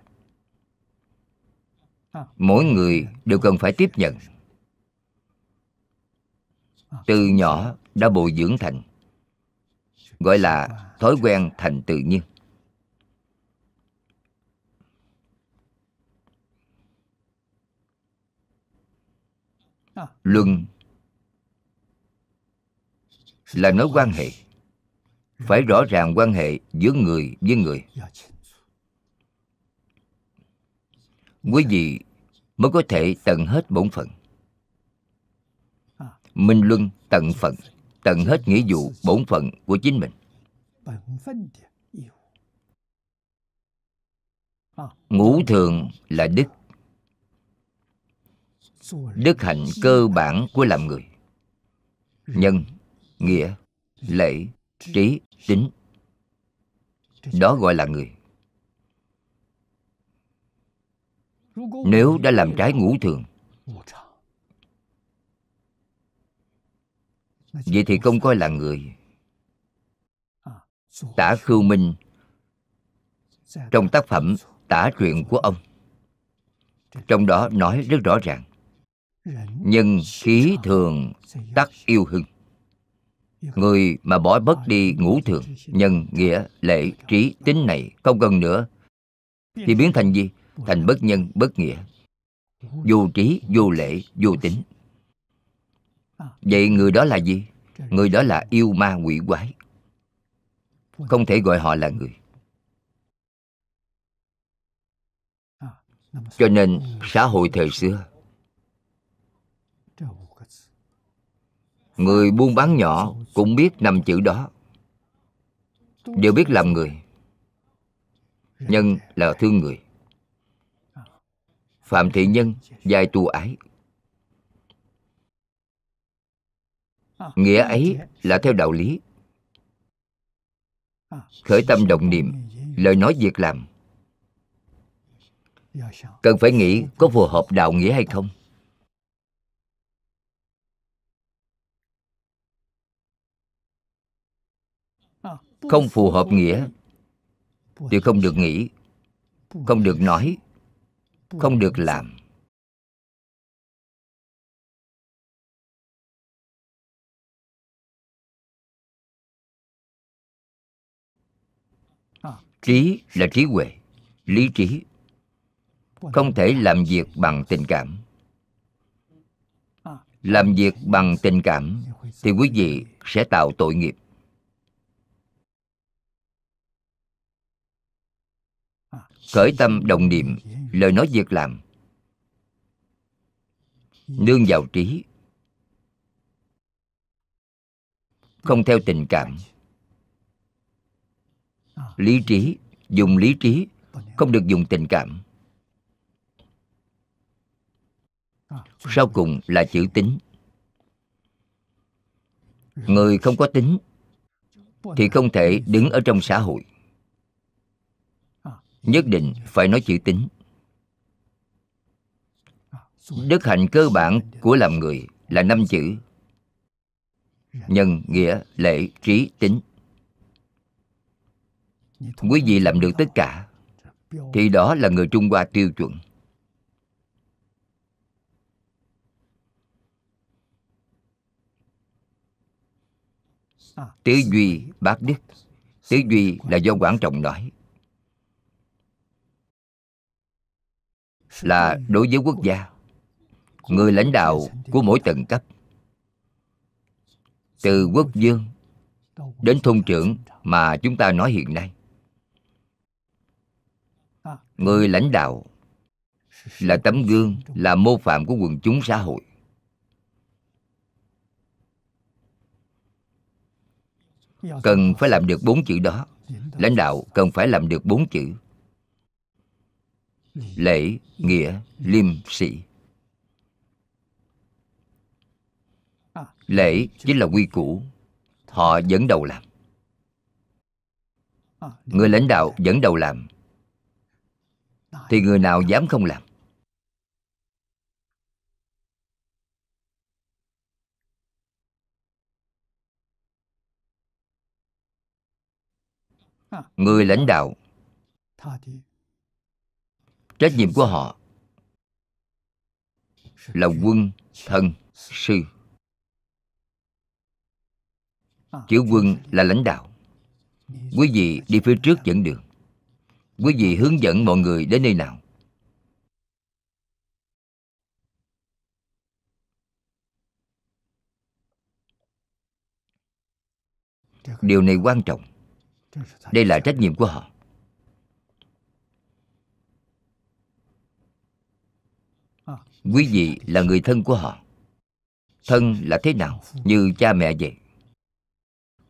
Speaker 1: Mỗi người đều cần phải tiếp nhận từ nhỏ đã bồi dưỡng thành, gọi là thói quen thành tự nhiên. Luân là nói quan hệ, phải rõ ràng quan hệ giữa người với người. Quý vị mới có thể tận hết bổn phận minh luân tận phận, tận hết nghĩa vụ, bổn phận của chính mình. Ngũ thường là đức. Đức hạnh cơ bản của làm người. Nhân, nghĩa, lễ, trí, tính. Đó gọi là người. Nếu đã làm trái ngũ thường vậy thì không coi là người. Tả khưu minh. Trong tác phẩm tả truyện của ông. Trong đó nói rất rõ ràng. Nhân khí thường tắc yêu hưng. Người mà bỏ bất đi ngũ thường nhân nghĩa lệ trí tính này không cần nữa thì biến thành gì? thành bất nhân bất nghĩa. Vô trí vô lễ vô tính vậy người đó là gì? Người đó là yêu ma quỷ quái. Không thể gọi họ là người. Cho nên xã hội thời xưa người buôn bán nhỏ cũng biết năm chữ đó. Đều biết làm người nhân là thương người. Phạm thị nhân giai tu ái nghĩa ấy là theo đạo lý. Khởi tâm động niệm lời nói việc làm. Cần phải nghĩ có phù hợp đạo nghĩa hay không? Không phù hợp nghĩa thì không được nghĩ không được nói không được làm trí là trí huệ, lý trí. Không thể làm việc bằng tình cảm. Làm việc bằng tình cảm thì quý vị sẽ tạo tội nghiệp. Khởi tâm đồng niệm, lời nói việc làm. Nương vào trí. Không theo tình cảm lý trí dùng lý trí không được dùng tình cảm. Sau cùng là chữ tính. Người không có tính thì không thể đứng ở trong xã hội. Nhất định phải nói chữ tính. Đức hạnh cơ bản của làm người là năm chữ. Nhân nghĩa lễ trí tính quý vị làm được tất cả, thì đó là người trung hoa tiêu chuẩn. Tứ duy bác đức. Tứ duy là do quảng trọng nói. Là đối với quốc gia, người lãnh đạo của mỗi tầng cấp. Từ quốc vương đến thôn trưởng mà chúng ta nói hiện nay người lãnh đạo là tấm gương, là mô phạm của quần chúng xã hội. Cần phải làm được bốn chữ đó. Lãnh đạo cần phải làm được bốn chữ. Lễ, nghĩa, liêm sĩ lễ chính là quy củ. Họ dẫn đầu làm. Người lãnh đạo dẫn đầu làm thì người nào dám không làm? Người lãnh đạo. Trách nhiệm của họ là quân thân sư. Chữ quân là lãnh đạo. Quý vị đi phía trước dẫn đường quý vị hướng dẫn mọi người đến nơi nào? Điều này quan trọng. Đây là trách nhiệm của họ. Quý vị là người thân của họ. Thân là thế nào? Như cha mẹ vậy.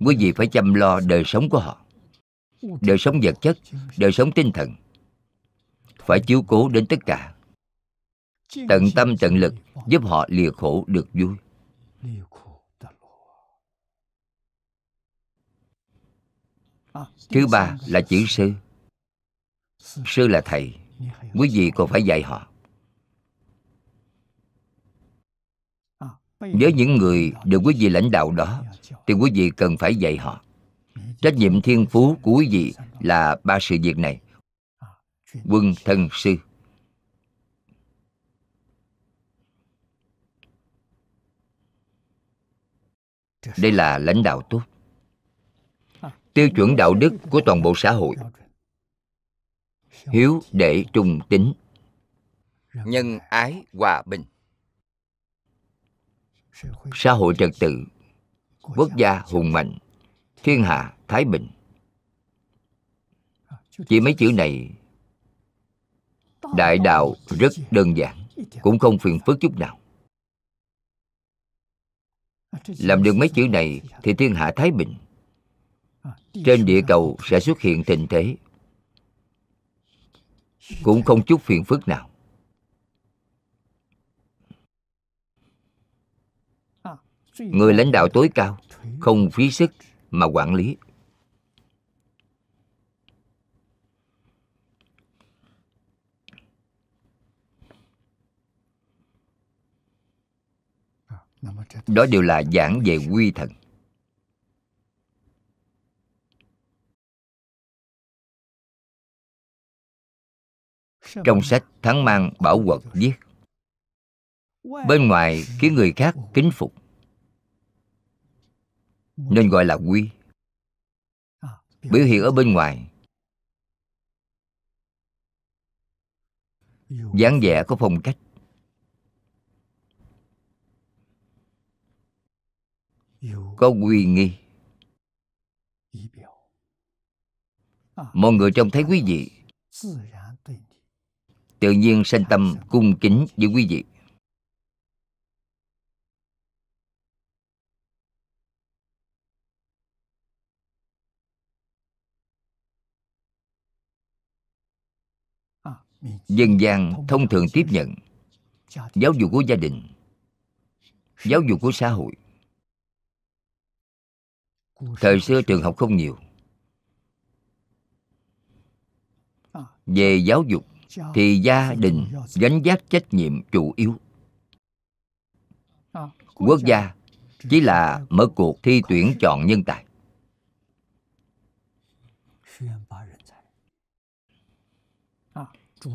Speaker 1: Quý vị phải chăm lo đời sống của họ đời sống vật chất, đời sống tinh thần. Phải chiếu cố đến tất cả. Tận tâm, tận lực giúp họ lìa khổ được vui. Thứ ba là chữ sư. Sư là thầy. Quý vị còn phải dạy họ. Với những người được quý vị lãnh đạo đó, thì quý vị cần phải dạy họ trách nhiệm thiên phú của quý vị là ba sự việc này. Quân thân sư. Đây là lãnh đạo tốt. Tiêu chuẩn đạo đức của toàn bộ xã hội. Hiếu để trung tính nhân ái hòa bình. Xã hội trật tự. Quốc gia hùng mạnh. Thiên hạ thái bình. Chỉ mấy chữ này đại đạo rất đơn giản cũng không phiền phức chút nào. Làm được mấy chữ này thì thiên hạ thái bình trên địa cầu sẽ xuất hiện tình thế. Cũng không chút phiền phức nào. Người lãnh đạo tối cao không phí sức mà quản lý đó đều là giảng về quy thần. Trong sách thắng mang bảo quật viết, bên ngoài khiến người khác kính phục, nên gọi là quy. Biểu hiện ở bên ngoài, dáng vẻ có phong cách. Có uy nghi. Mọi người trông thấy quý vị. Tự nhiên sanh tâm cung kính với quý vị. Dân gian thông thường tiếp nhận. Giáo dục của gia đình. Giáo dục của xã hội thời xưa trường học không nhiều. Về giáo dục thì gia đình gánh vác trách nhiệm chủ yếu. Quốc gia chỉ là mở cuộc thi tuyển chọn nhân tài.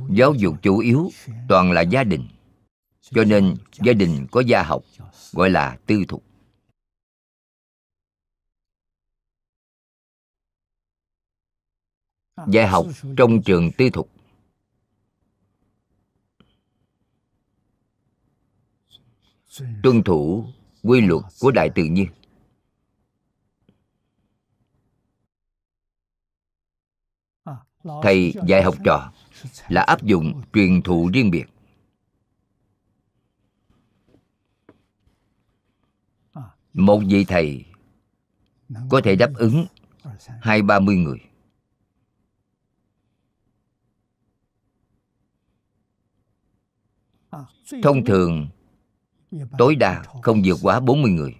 Speaker 1: giáo dục chủ yếu toàn là gia đình. cho nên gia đình có gia học gọi là tư thục dạy học trong trường tư thục. Tuân thủ quy luật của đại tự nhiên. Thầy dạy học trò là áp dụng truyền thụ riêng biệt. Một vị thầy có thể đáp ứng hai ba mươi người thông thường, tối đa không vượt quá 40 người.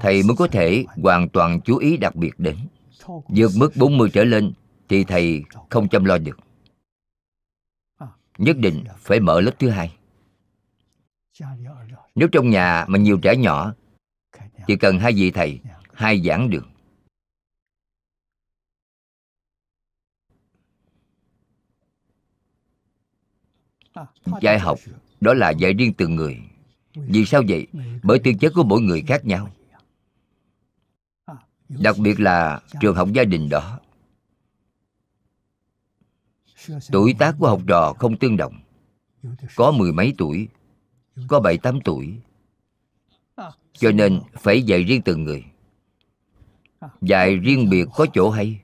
Speaker 1: Thầy mới có thể hoàn toàn chú ý đặc biệt đến. Vượt mức 40 trở lên thì thầy không chăm lo được. Nhất định phải mở lớp thứ hai. Nếu trong nhà mà nhiều trẻ nhỏ, chỉ cần hai vị thầy, hai giảng đường dạy học, đó là dạy riêng từng người. Vì sao vậy? Bởi tư chất của mỗi người khác nhau. Đặc biệt là trường học gia đình đó. Tuổi tác của học trò không tương đồng. Có mười mấy tuổi, có bảy tám tuổi. Cho nên phải dạy riêng từng người. Dạy riêng biệt có chỗ hay.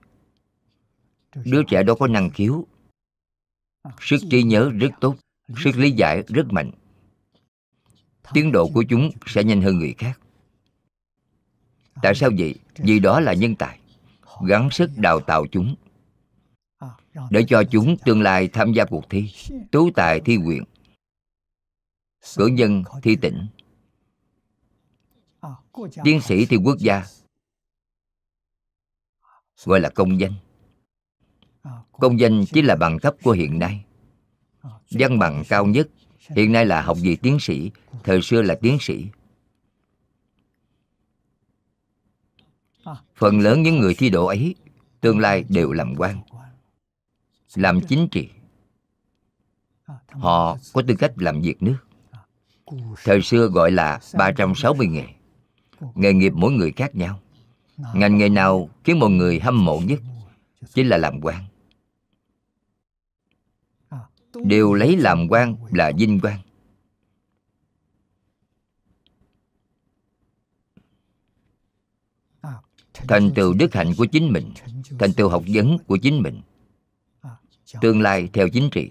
Speaker 1: Đứa trẻ đó có năng khiếu. Sức trí nhớ rất tốt sức lý giải rất mạnh. Tiến độ của chúng sẽ nhanh hơn người khác. Tại sao vậy? vì đó là nhân tài gắng sức đào tạo chúng. Để cho chúng tương lai tham gia cuộc thi tú tài thi nguyện cử nhân thi tỉnh. Tiến sĩ thi quốc gia. Gọi là công danh. Công danh chỉ là bằng cấp của hiện nay văn bằng cao nhất. Hiện nay là học vị tiến sĩ, thời xưa là tiến sĩ. Phần lớn những người thi đỗ ấy, tương lai đều làm quan, làm chính trị. Họ có tư cách làm việc nước. Thời xưa gọi là 360 nghề. Nghề nghiệp mỗi người khác nhau. Ngành nghề nào khiến một người hâm mộ nhất chính là làm quan đều lấy làm quan là vinh quang. Thành tựu đức hạnh của chính mình, thành tựu học vấn của chính mình, tương lai theo chính trị.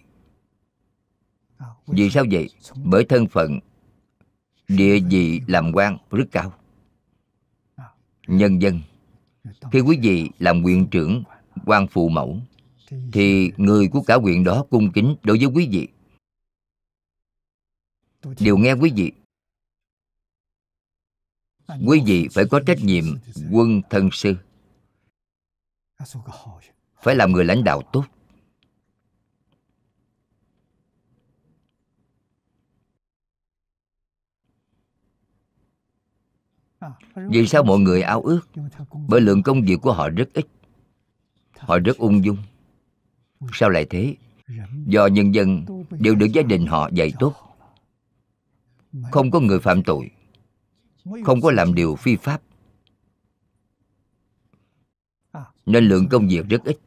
Speaker 1: Vì sao vậy? Bởi thân phận, địa vị làm quan rất cao. Nhân dân, khi quý vị làm quyền trưởng, quan phụ mẫu thì người của cả huyện đó cung kính đối với quý vị. Đều nghe quý vị. Quý vị phải có trách nhiệm quân thân sư. Phải làm người lãnh đạo tốt. Vì sao mọi người ao ước? Bởi lượng công việc của họ rất ít. Họ rất ung dung sao lại thế? Do nhân dân đều được gia đình họ dạy tốt. Không có người phạm tội. Không có làm điều phi pháp. Nên lượng công việc rất ít.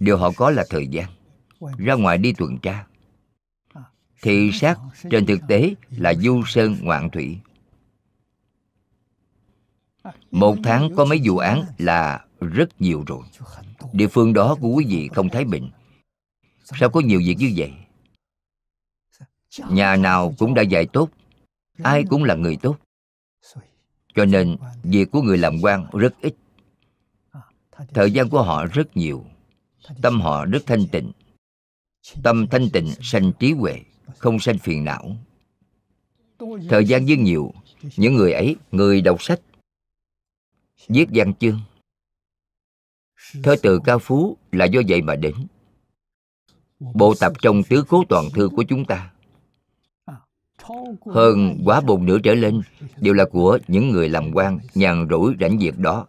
Speaker 1: Điều họ có là thời gian. Ra ngoài đi tuần tra. Thị sát trên thực tế là du sơn ngoạn thủy. Một tháng có mấy vụ án là rất nhiều rồi địa phương đó của quý vị không thái bình sao có nhiều việc như vậy? Nhà nào cũng đã dạy tốt, ai cũng là người tốt. Cho nên, việc của người làm quan rất ít. Thời gian của họ rất nhiều. Tâm họ rất thanh tịnh. Tâm thanh tịnh sanh trí huệ, không sanh phiền não. Thời gian dư nhiều, những người ấy, người đọc sách. Viết văn chương thơ từ cao phú là do vậy mà đến. Bộ tập trong tứ cố toàn thư của chúng ta. Hơn quá bồn nửa trở lên đều là của những người làm quan, nhàn rỗi rảnh việc đó.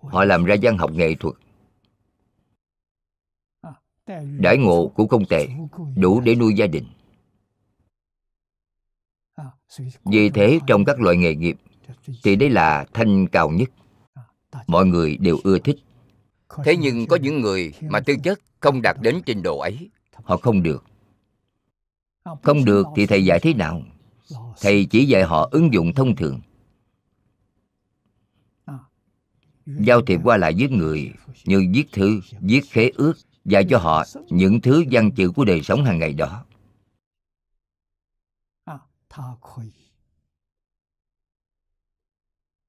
Speaker 1: Họ làm ra văn học nghệ thuật. Đãi ngộ cũng không tệ, đủ để nuôi gia đình. Vì thế trong các loại nghề nghiệp, thì đây là thanh cao nhất. Mọi người đều ưa thích thế nhưng có những người mà tư chất không đạt đến trình độ ấy họ không được. Không được thì thầy dạy thế nào? Thầy chỉ dạy họ ứng dụng thông thường. Giao thiệp qua lại với người như viết thư viết khế ước dạy cho họ những thứ văn chữ của đời sống hàng ngày đó.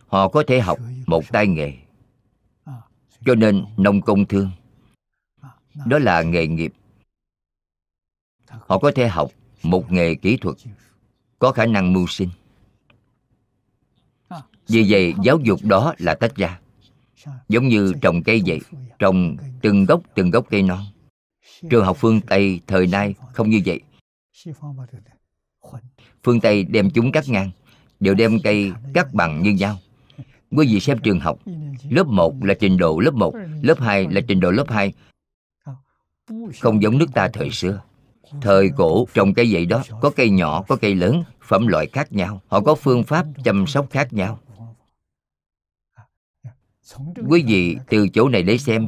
Speaker 1: Họ có thể học một tay nghề cho nên nông công thương. Đó là nghề nghiệp. Họ có thể học một nghề kỹ thuật, có khả năng mưu sinh. Vì vậy, giáo dục đó là tách ra. Giống như trồng cây vậy, trồng từng gốc từng gốc cây non. Trường học phương tây thời nay không như vậy. Phương tây đem chúng cắt ngang, đều đem cây cắt bằng như nhau quý vị xem trường học, lớp 1 là trình độ lớp 1 lớp 2 là trình độ lớp 2 không giống nước ta thời xưa. Thời cổ, trồng cây vậy đó, có cây nhỏ, có cây lớn, phẩm loại khác nhau, họ có phương pháp chăm sóc khác nhau. Quý vị từ chỗ này để xem,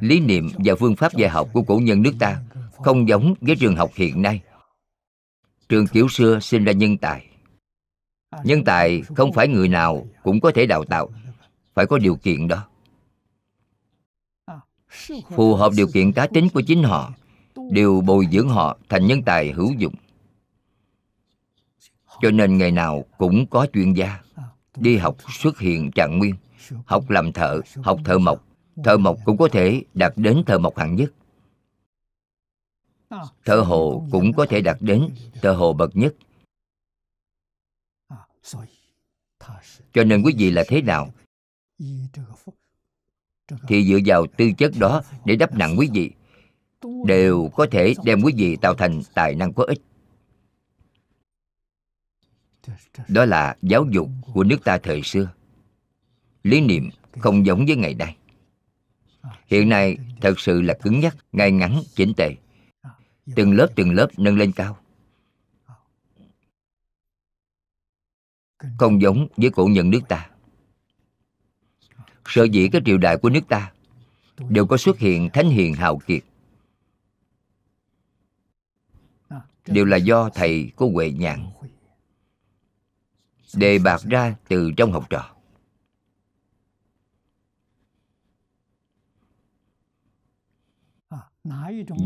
Speaker 1: lý niệm và phương pháp dạy học của cổ nhân nước ta không giống với trường học hiện nay. Trường kiểu xưa sinh ra nhân tài nhân tài không phải người nào cũng có thể đào tạo. Phải có điều kiện đó. Phù hợp điều kiện cá tính của chính họ, đều bồi dưỡng họ thành nhân tài hữu dụng. Cho nên ngày nào cũng có chuyên gia, đi học xuất hiện trạng nguyên, học làm thợ, học thợ mộc. Thợ mộc cũng có thể đạt đến thợ mộc hạng nhất. Thợ hồ cũng có thể đạt đến thợ hồ bậc nhất cho nên quý vị là thế nào? Thì dựa vào tư chất đó để đắp nặng quý vị, đều có thể đem quý vị tạo thành tài năng có ích. Đó là giáo dục của nước ta thời xưa. Lý niệm không giống với ngày nay. Hiện nay thật sự là cứng nhắc, ngay ngắn, chỉnh tề. Từng lớp từng lớp nâng lên cao. Không giống với cổ nhân nước ta. Sở dĩ các triều đại của nước ta đều có xuất hiện thánh hiền hào kiệt. Đều là do thầy có huệ nhãn đề bạc ra từ trong học trò.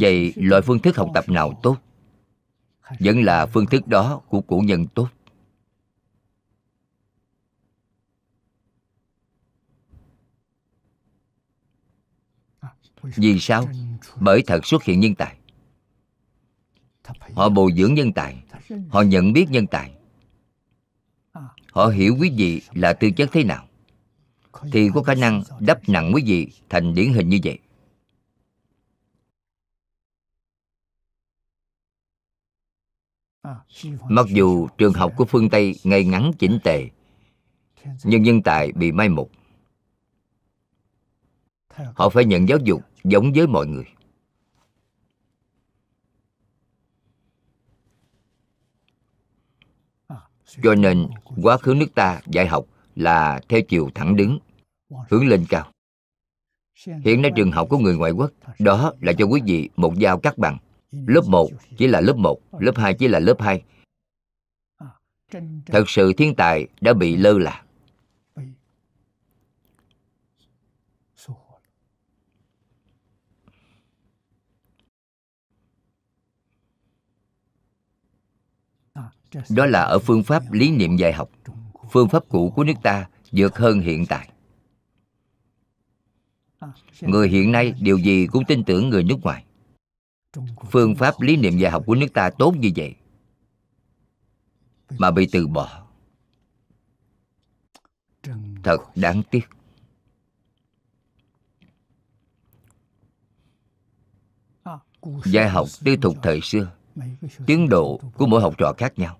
Speaker 1: Vậy loại phương thức học tập nào tốt? Vẫn là phương thức đó của cổ nhân tốt. Vì sao? Bởi thật xuất hiện nhân tài. Họ bồi dưỡng nhân tài. Họ nhận biết nhân tài. Họ hiểu quý vị là tư chất thế nào. Thì có khả năng đắp nặng quý vị thành điển hình như vậy. Mặc dù trường học của phương tây ngay ngắn chỉnh tề nhưng nhân tài bị mai một. Họ phải nhận giáo dục giống với mọi người. Cho nên, quá khứ nước ta dạy học là theo chiều thẳng đứng, hướng lên cao. Hiện nay trường học của người ngoại quốc, đó là cho quý vị một dao cắt bằng. Lớp 1 chỉ là lớp 1 lớp 2 chỉ là lớp 2 thật sự thiên tài đã bị lơ là. Đó là ở phương pháp lý niệm dạy học. Phương pháp cũ của nước ta vượt hơn hiện tại. Người hiện nay, điều gì cũng tin tưởng người nước ngoài. Phương pháp lý niệm dạy học của nước ta tốt như vậy mà bị từ bỏ. Thật đáng tiếc. Dạy học tư thục thời xưa, tiến độ của mỗi học trò khác nhau.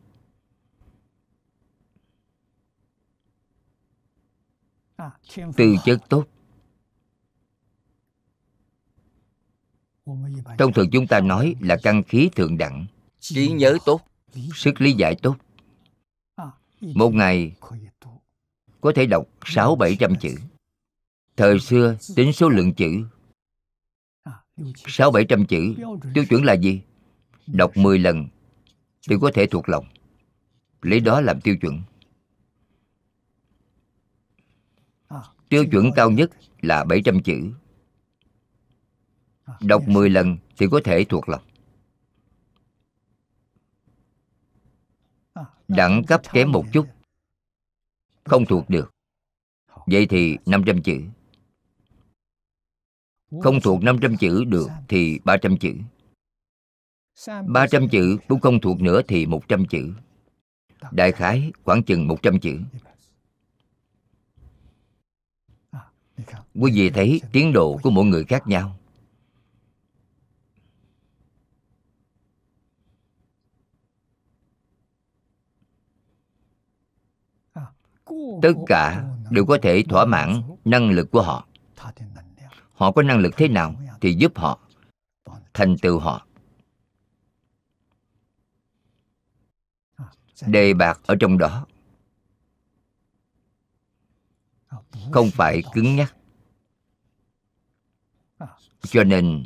Speaker 1: Tư chất tốt. Thông thường chúng ta nói là căn khí thượng đẳng trí nhớ tốt sức lý giải tốt. Một ngày có thể đọc sáu bảy trăm chữ. thời xưa tính số lượng chữ. Sáu bảy trăm chữ. Tiêu chuẩn là gì? Đọc 10 lần thì có thể thuộc lòng. Lấy đó làm tiêu chuẩn tiêu chuẩn cao nhất là 700 chữ. Đọc 10 lần thì có thể thuộc lòng. Đẳng cấp kém một chút, không thuộc được. Vậy thì 500 chữ. Không thuộc 500 chữ được thì 300 chữ. 300 chữ cũng không thuộc nữa thì 100 chữ. Đại khái khoảng chừng 100 chữ. Quý vị thấy tiến độ của mỗi người khác nhau. Tất cả đều có thể thỏa mãn năng lực của họ. Họ có năng lực thế nào thì giúp họ Thành tựu họ. Đề bạc ở trong đó không phải cứng nhắc. Cho nên,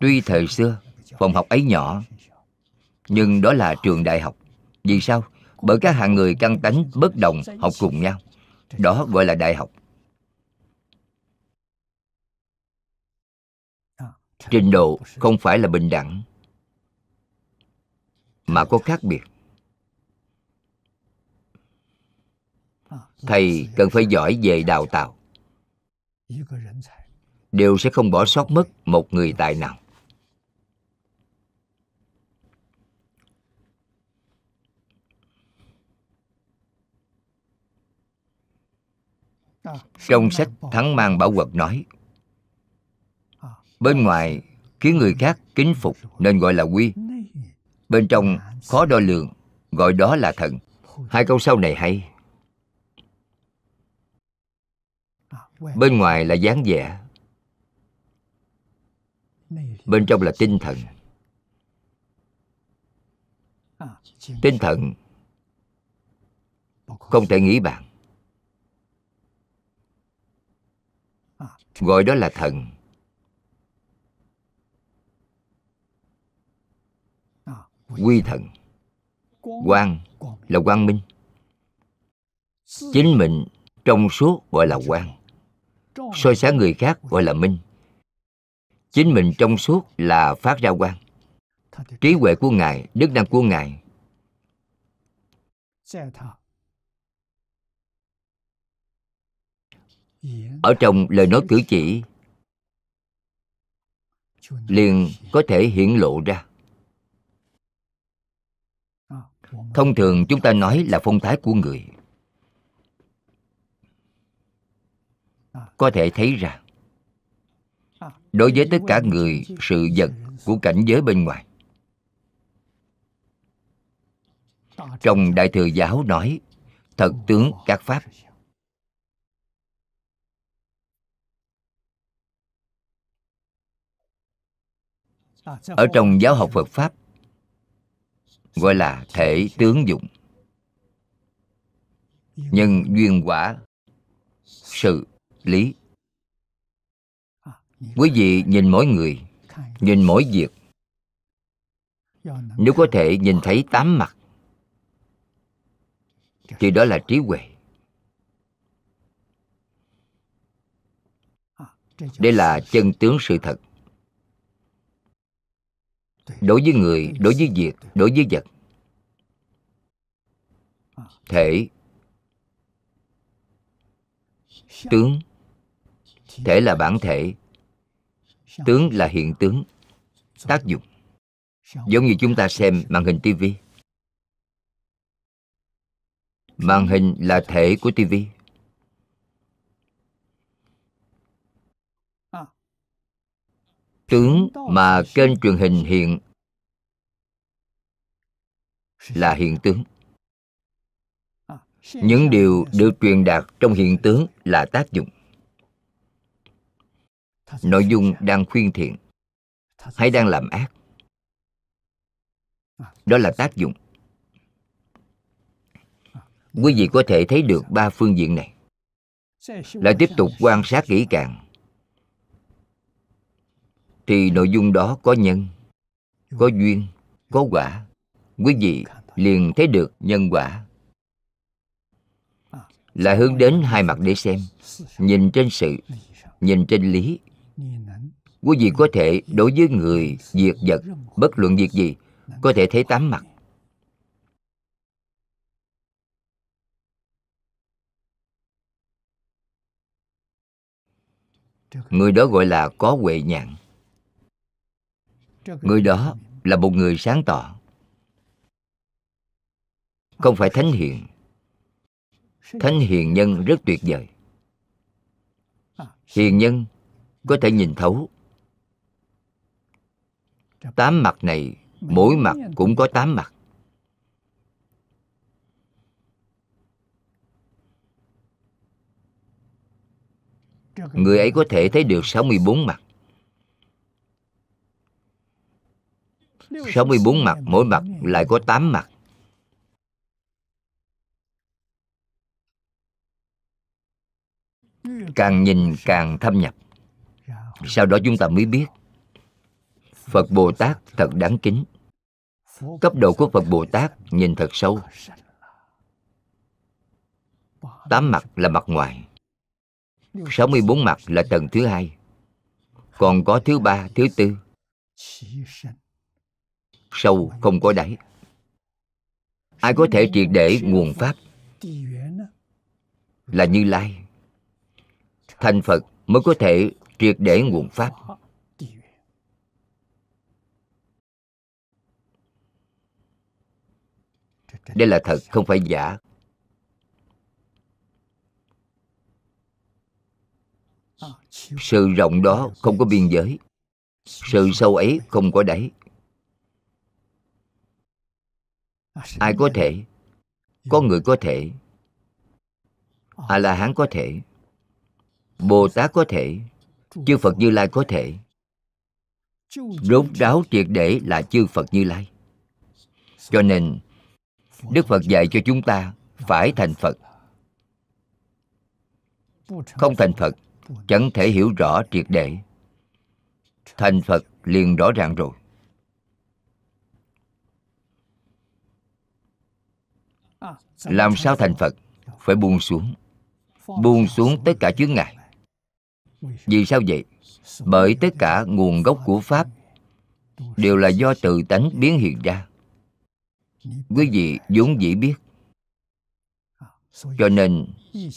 Speaker 1: tuy thời xưa phòng học ấy nhỏ, nhưng đó là trường đại học. Vì sao? Bởi các hạng người căng tánh, bất đồng học cùng nhau. Đó gọi là đại học. Trình độ không phải là bình đẳng, mà có khác biệt. Thầy cần phải giỏi về đào tạo. Đều sẽ không bỏ sót mất một người tài nào. Trong sách thắng mang bảo quật nói, bên ngoài khiến người khác kính phục nên gọi là quy. Bên trong khó đo lường, gọi đó là thần. Hai câu sau này hay. Bên ngoài là dáng vẻ. Bên trong là tinh thần. Tinh thần không thể nghĩ bạn gọi đó là thần. Quy thần. Quang là quang minh. Chính mình trong suốt gọi là quang soi sáng người khác gọi là minh. Chính mình trong suốt là phát ra quang. Trí huệ của ngài, đức năng của ngài. Ở trong lời nói cử chỉ, liền có thể hiển lộ ra. Thông thường chúng ta nói là phong thái của người. Có thể thấy ra, đối với tất cả người, sự vật của cảnh giới bên ngoài. Trong đại thừa giáo nói, thật tướng các pháp. Ở trong giáo học phật pháp, gọi là thể tướng dụng. Nhân duyên quả, sự lý. Quý vị nhìn mỗi người nhìn mỗi việc. Nếu có thể nhìn thấy tám mặt thì đó là trí huệ. Đây là chân tướng sự thật. Đối với người đối với việc đối với vật. Thể tướng thể là bản thể, tướng là hiện tướng, tác dụng. Giống như chúng ta xem màn hình tivi màn hình là thể của tivi tướng mà kênh truyền hình hiện là hiện tướng. Những điều được truyền đạt trong hiện tướng là tác dụng nội dung đang khuyên thiện. Hay đang làm ác. Đó là tác dụng. Quý vị có thể thấy được ba phương diện này. Lại tiếp tục quan sát kỹ càng. Thì nội dung đó có nhân, có duyên, có quả. Quý vị liền thấy được nhân quả. Là hướng đến hai mặt để xem. Nhìn trên sự, nhìn trên lý quý vị có thể đối với người, việc vật, bất luận việc gì, có thể thấy tám mặt. Người đó gọi là có huệ nhãn. Người đó là một người sáng tỏ. Không phải thánh hiền. Thánh hiền nhân rất tuyệt vời. Hiền nhân có thể nhìn thấu. Tám mặt này, mỗi mặt cũng có tám mặt. Người ấy có thể thấy được 64 mặt. 64 mặt, mỗi mặt lại có 8 mặt. Càng nhìn càng thâm nhập sau đó chúng ta mới biết. Phật bồ tát thật đáng kính. Cấp độ của phật bồ tát nhìn thật sâu. Tám mặt là mặt ngoài. 64 mặt là tầng thứ hai. Còn có thứ ba, thứ tư. Sâu không có đáy. Ai có thể triệt để nguồn pháp? Là như lai. Thành phật mới có thể triệt để nguồn pháp. Đây là thật, không phải giả. Sự rộng đó không có biên giới. Sự sâu ấy không có đáy. Ai có thể? Có người có thể. A la hán có thể. Bồ tát có thể chư phật như lai có thể. Rốt ráo triệt để là chư phật như lai. Cho nên, đức phật dạy cho chúng ta phải thành phật. Không thành phật, chẳng thể hiểu rõ triệt để. Thành phật liền rõ ràng rồi. Làm sao thành phật? Phải buông xuống. Buông xuống tất cả chướng ngại vì sao vậy? Bởi tất cả nguồn gốc của pháp đều là do tự tánh biến hiện ra. Quý vị vốn dĩ biết. Cho nên,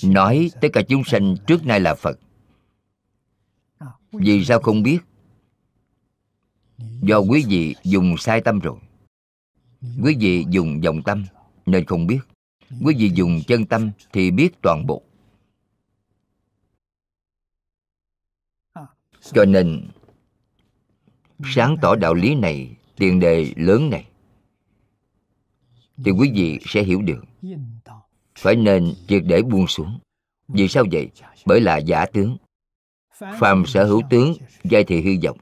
Speaker 1: nói tất cả chúng sanh trước nay là phật. Vì sao không biết? Do quý vị dùng sai tâm rồi. Quý vị dùng vọng tâm nên không biết. Quý vị dùng chân tâm thì biết toàn bộ. Cho nên, sáng tỏ đạo lý này, tiền đề lớn này, thì quý vị sẽ hiểu được. Phải nên triệt để buông xuống. Vì sao vậy? Bởi là giả tướng. Phàm sở hữu tướng, giai thị hư vọng.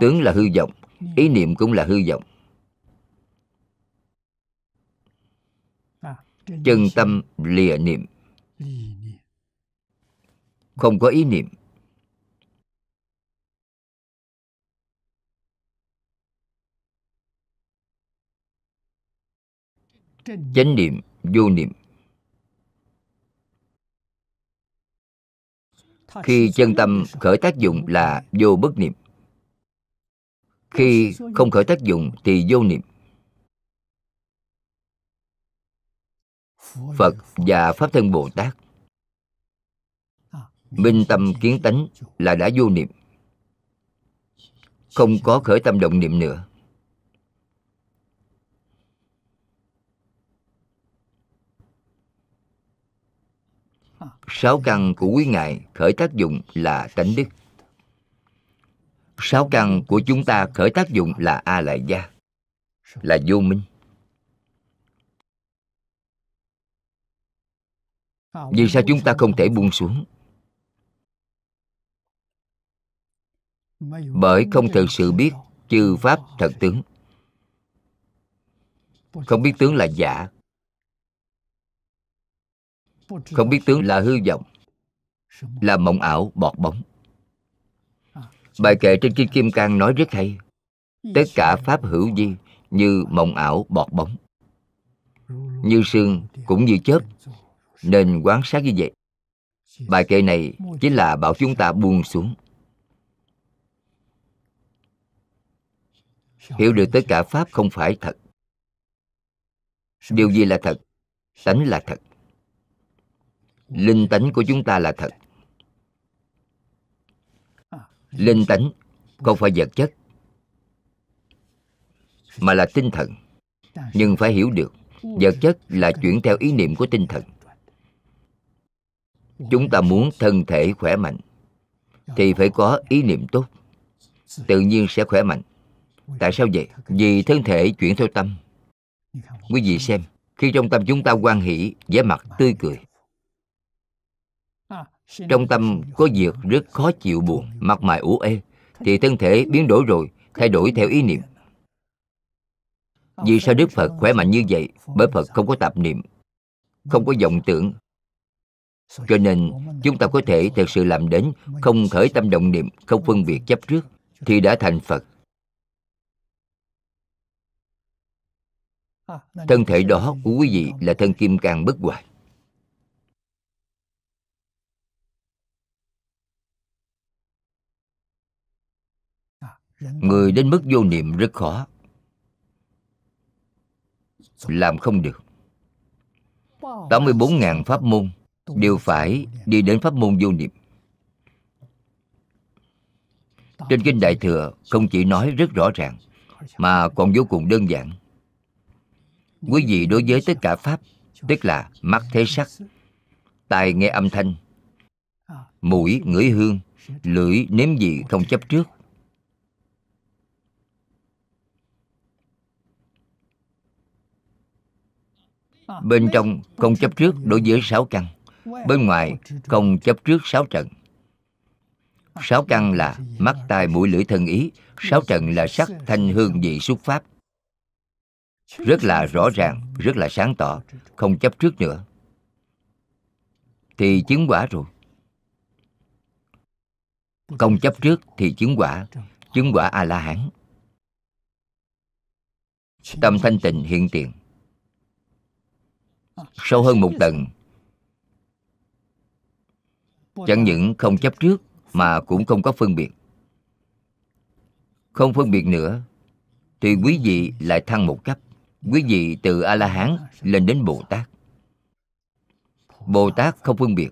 Speaker 1: Tướng là hư vọng, ý niệm cũng là hư vọng. Chân tâm lìa niệm. Không có ý niệm. Chánh niệm, vô niệm. Khi chân tâm khởi tác dụng là vô bất niệm. Khi không khởi tác dụng thì vô niệm. Phật và pháp thân bồ tát. Minh tâm kiến tánh là đã vô niệm. Không có khởi tâm động niệm nữa. Sáu căn của quý ngài khởi tác dụng là tánh đức. Sáu căn của chúng ta khởi tác dụng là a lại gia, là vô minh. Vì sao chúng ta không thể buông xuống? Bởi không thực sự biết chư pháp thật tướng. Không biết tướng là giả không biết tướng là hư vọng là mộng ảo bọt bóng. Bài kệ trên kinh kim cang nói rất hay. Tất cả pháp hữu vi như mộng ảo bọt bóng. Như sương cũng như chớp, nên quán sát như vậy. Bài kệ này chính là bảo chúng ta buông xuống. Hiểu được tất cả pháp không phải thật. Điều gì là thật? Tánh là thật linh tánh của chúng ta là thật. Linh tánh không phải vật chất, mà là tinh thần. Nhưng phải hiểu được, vật chất là chuyển theo ý niệm của tinh thần. Chúng ta muốn thân thể khỏe mạnh, thì phải có ý niệm tốt. Tự nhiên sẽ khỏe mạnh. Tại sao vậy? Vì thân thể chuyển theo tâm. Quý vị xem, khi trong tâm chúng ta quan hỷ, vẻ mặt tươi cười trong tâm có việc rất khó chịu buồn mặt mày ủ ê thì thân thể biến đổi rồi thay đổi theo ý niệm. vì sao đức phật khỏe mạnh như vậy? bởi phật không có tạp niệm không có vọng tưởng. Cho nên chúng ta có thể thực sự làm đến không khởi tâm động niệm không phân biệt chấp trước thì đã thành phật. Thân thể đó của quý vị là thân kim cang bất hoại người đến mức vô niệm rất khó. Làm không được. 84.000 pháp môn đều phải đi đến pháp môn vô niệm. Trên kinh đại thừa không chỉ nói rất rõ ràng mà còn vô cùng đơn giản. Quý vị đối với tất cả pháp tức là mắt thấy sắc tai nghe âm thanh mũi ngửi hương lưỡi nếm vị không chấp trước bên trong không chấp trước đối với sáu căn. Bên ngoài không chấp trước sáu trận sáu căn là mắt, tai, mũi, lưỡi, thân ý. Sáu trận là sắc, thanh, hương, vị xúc pháp. Rất là rõ ràng, rất là sáng tỏ. Không chấp trước nữa. Thì chứng quả rồi. Không chấp trước thì chứng quả. Chứng quả a la hán. Tâm thanh tịnh hiện tiền sâu hơn một tầng. Chẳng những không chấp trước mà cũng không có phân biệt. Không phân biệt nữa, thì quý vị lại thăng một cấp. Quý vị từ a la hán lên đến bồ tát bồ tát không phân biệt.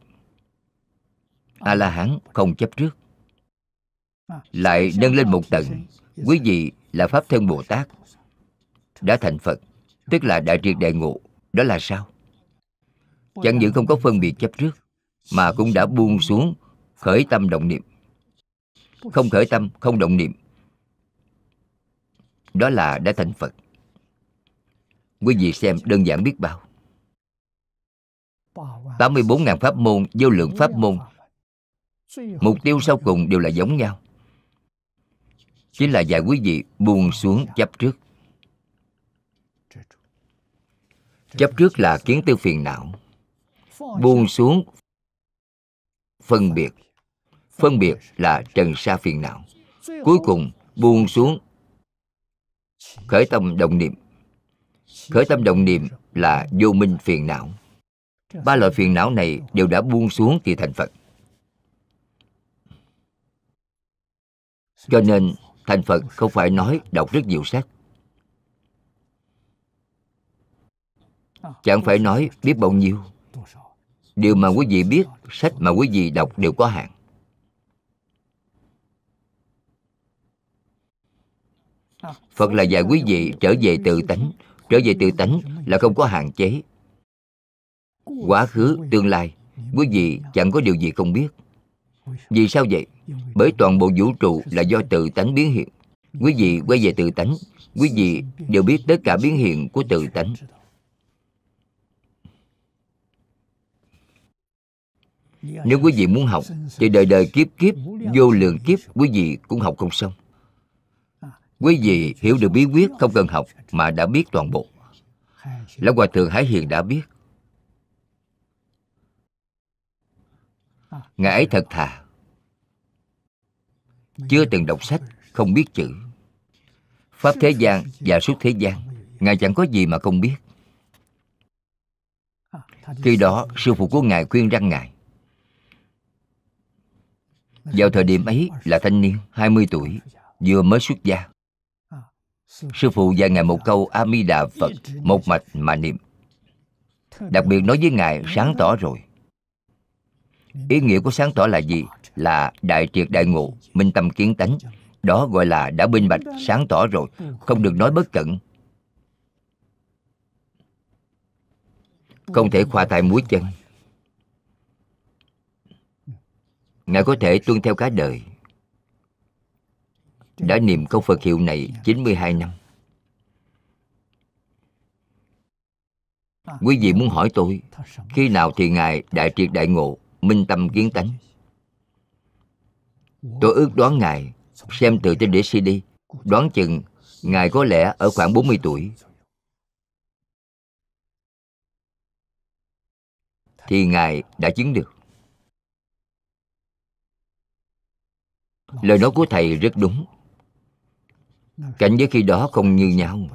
Speaker 1: A la hán không chấp trước. Lại nâng lên một tầng. Quý vị là pháp thân bồ tát đã thành phật, tức là đại triệt đại ngộ. Đó là sao? Chẳng những không có phân biệt chấp trước mà cũng đã buông xuống khởi tâm động niệm. Không khởi tâm không động niệm. Đó là đã thành phật. Quý vị xem đơn giản biết bao. 84.000 pháp môn, vô lượng pháp môn Mục tiêu sau cùng đều là giống nhau. Chính là dạy quý vị buông xuống chấp trước. Chấp trước là kiến tư phiền não. Buông xuống phân biệt. Phân biệt. Là trần sa phiền não. Cuối cùng buông xuống khởi tâm động niệm. Khởi tâm động niệm là vô minh phiền não. Ba loại phiền não này đều đã buông xuống thì thành phật. Cho nên thành phật không phải nói đọc rất nhiều sách. Chẳng phải nói biết bao nhiêu điều mà quý vị biết, sách mà quý vị đọc đều có hạn. Phật là dạy quý vị trở về tự tánh. Trở về tự tánh là không có hạn chế. Quá khứ, tương lai, quý vị chẳng có điều gì không biết. Vì sao vậy? Bởi toàn bộ vũ trụ là do tự tánh biến hiện. Quý vị quay về tự tánh, quý vị đều biết tất cả biến hiện của tự tánh. Nếu quý vị muốn học thì đời đời kiếp kiếp, vô lượng kiếp, quý vị cũng học không xong. Quý vị hiểu được bí quyết không cần học mà đã biết toàn bộ. Lão hòa thượng hải hiền đã biết. Ngài ấy thật thà. Chưa từng đọc sách, không biết chữ. Pháp thế gian và suốt thế gian, ngài chẳng có gì mà không biết. Khi đó, sư phụ của ngài khuyên răng ngài vào thời điểm ấy là thanh niên 20 tuổi, vừa mới xuất gia. Sư phụ dạy ngài một câu a di đà phật, một mạch mà niệm. Đặc biệt nói với ngài, sáng tỏ rồi. Ý nghĩa của sáng tỏ là gì? Là đại triệt đại ngộ, minh tâm kiến tánh. Đó gọi là đã minh bạch, sáng tỏ rồi, không được nói bất cẩn. Không thể khoa tay muối chân. Ngài có thể tuân theo cả đời đã niệm câu Phật hiệu này 92 năm. Quý vị muốn hỏi tôi, khi nào thì Ngài đại triệt đại ngộ, minh tâm kiến tánh? Tôi ước đoán Ngài, xem từ trên đĩa CD, đoán chừng Ngài có lẽ ở khoảng 40 tuổi. Thì Ngài đã chứng được. Lời nói của Thầy rất đúng. Cảnh giới khi đó không như nhau.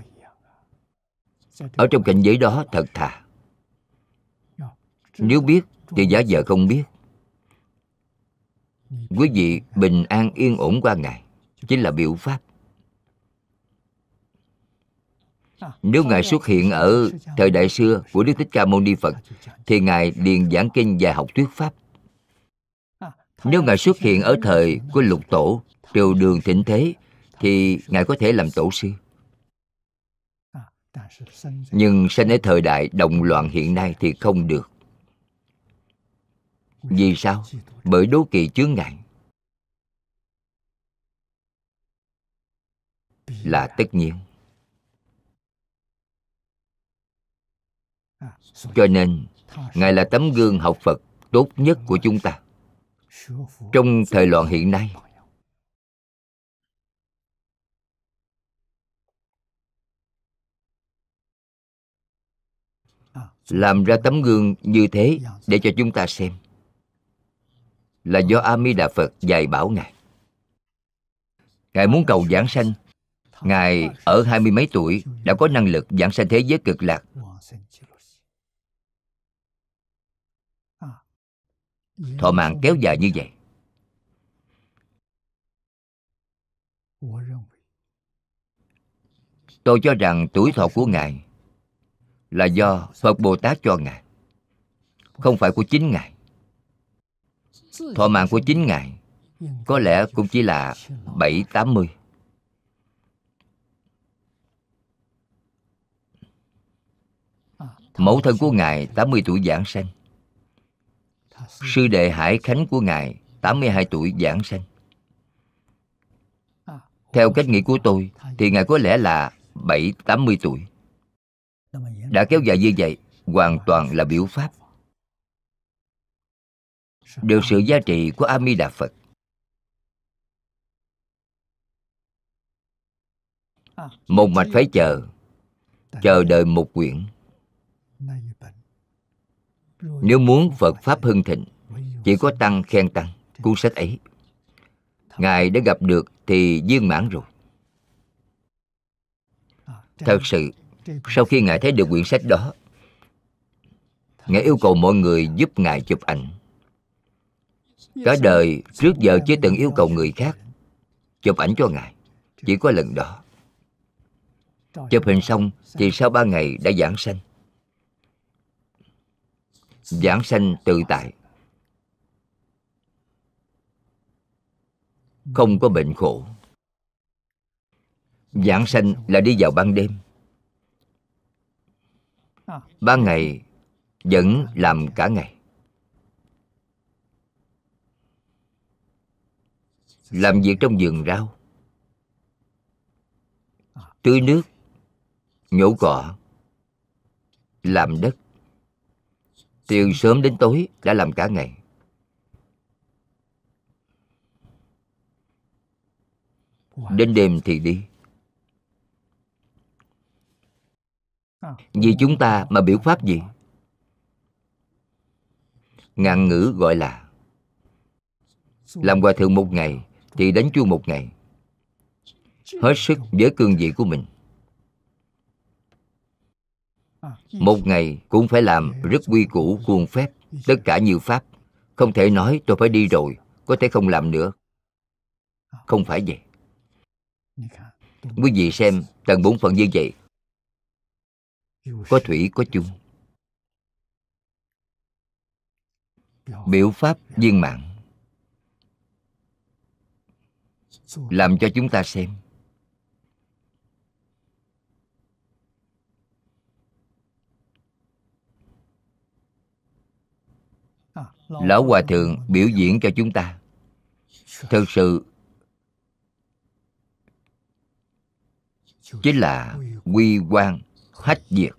Speaker 1: Ở trong cảnh giới đó, thật thà. Nếu biết, thì giả vờ không biết. Quý vị bình an, yên ổn qua ngày. Chính là biểu pháp. Nếu ngài xuất hiện ở thời đại xưa của đức thích ca mâu ni phật, thì ngài liền giảng kinh và học thuyết pháp nếu ngài xuất hiện ở thời của lục tổ, triều đường thịnh thế, thì ngài có thể làm tổ sư. Nhưng sinh ở thời đại động loạn hiện nay thì không được. Vì sao? Bởi đố kỵ chướng ngại. Là tất nhiên. Cho nên, ngài là tấm gương học phật tốt nhất của chúng ta trong thời loạn hiện nay, làm ra tấm gương như thế để cho chúng ta xem là do a di đà phật dạy bảo ngài. Ngài muốn cầu giảng sanh. Ngài ở hai mươi mấy tuổi đã có năng lực giảng sanh thế giới cực lạc. Thọ mạng kéo dài như vậy. Tôi cho rằng tuổi thọ của ngài là do Phật Bồ Tát cho Ngài, Không phải của chính Ngài. Thọ mạng của chính Ngài Có lẽ cũng chỉ là bảy tám mươi. Mẫu thân của Ngài 80 tuổi giảng sanh. Sư đệ Hải Khánh của Ngài 82 tuổi giảng sanh. Theo cách nghĩ của tôi, Thì Ngài có lẽ là 7-80 tuổi. Đã kéo dài như vậy, hoàn toàn là biểu pháp. Được sự giá trị của a di đà phật. Một mạch phải chờ chờ đợi một quyển nếu muốn phật pháp hưng thịnh chỉ có tăng khen tăng cuốn sách ấy. Ngài đã gặp được thì viên mãn rồi. Thật sự sau khi ngài thấy được quyển sách đó ngài yêu cầu mọi người giúp ngài chụp ảnh. Cả đời trước giờ chưa từng yêu cầu người khác chụp ảnh cho ngài chỉ có lần đó. Chụp hình xong thì sau ba ngày đã giảng sanh giảng sanh tự tại. Không có bệnh khổ. Giảng sanh là đi vào ban đêm. Ban ngày vẫn làm cả ngày. Làm việc trong vườn rau. Tưới nước, nhổ cỏ, làm đất từ sớm đến tối đã làm cả ngày. Đến đêm thì đi. Vì chúng ta mà biểu pháp gì? Ngạn ngữ gọi là làm hòa thượng một ngày thì đánh chuông một ngày. Hết sức với cương vị của mình một ngày cũng phải làm rất quy củ, khuôn phép. Tất cả như pháp. Không thể nói tôi phải đi rồi, có thể không làm nữa. Không phải vậy. Quý vị xem tầng bốn phận như vậy. Có thủy, có chung. Biểu pháp viên mạng làm cho chúng ta xem. Lão hòa thượng biểu diễn cho chúng ta. Thực sự chính là quy quan hách diệt.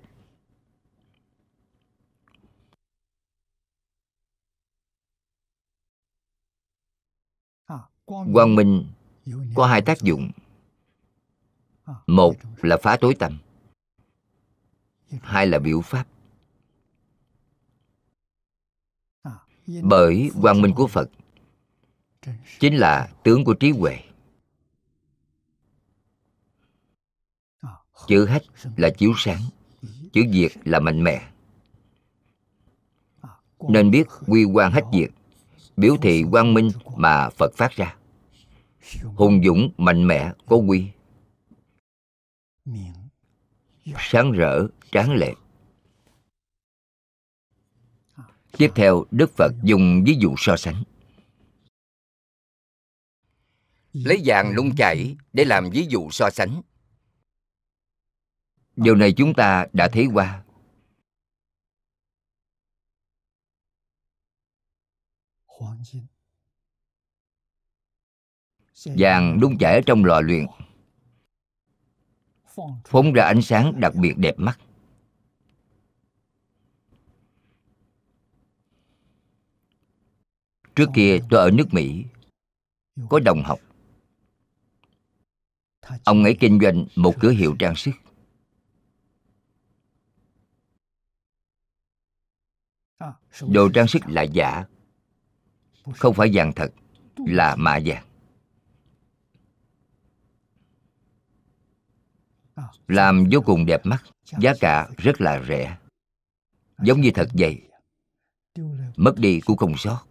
Speaker 1: Quang minh có hai tác dụng. Một là phá tối tăm. Hai là biểu pháp bởi quang minh của phật chính là tướng của trí huệ. Chữ hách là chiếu sáng, chữ diệt là mạnh mẽ. Nên biết quy quan hách diệt biểu thị quang minh mà phật phát ra. Hùng dũng, mạnh mẽ, có quy. Sáng rỡ, tráng lệ tiếp theo, đức phật dùng ví dụ so sánh. Lấy vàng nung chảy để làm ví dụ so sánh. Điều này chúng ta đã thấy qua. Vàng đun chảy trong lò luyện, phóng ra ánh sáng đặc biệt đẹp mắt. Trước kia tôi ở nước mỹ, có đồng học. Ông ấy kinh doanh một cửa hiệu trang sức. Đồ trang sức là giả, không phải vàng thật, là mạ vàng. Làm vô cùng đẹp mắt, giá cả rất là rẻ, giống như thật vậy mất đi cũng không sót.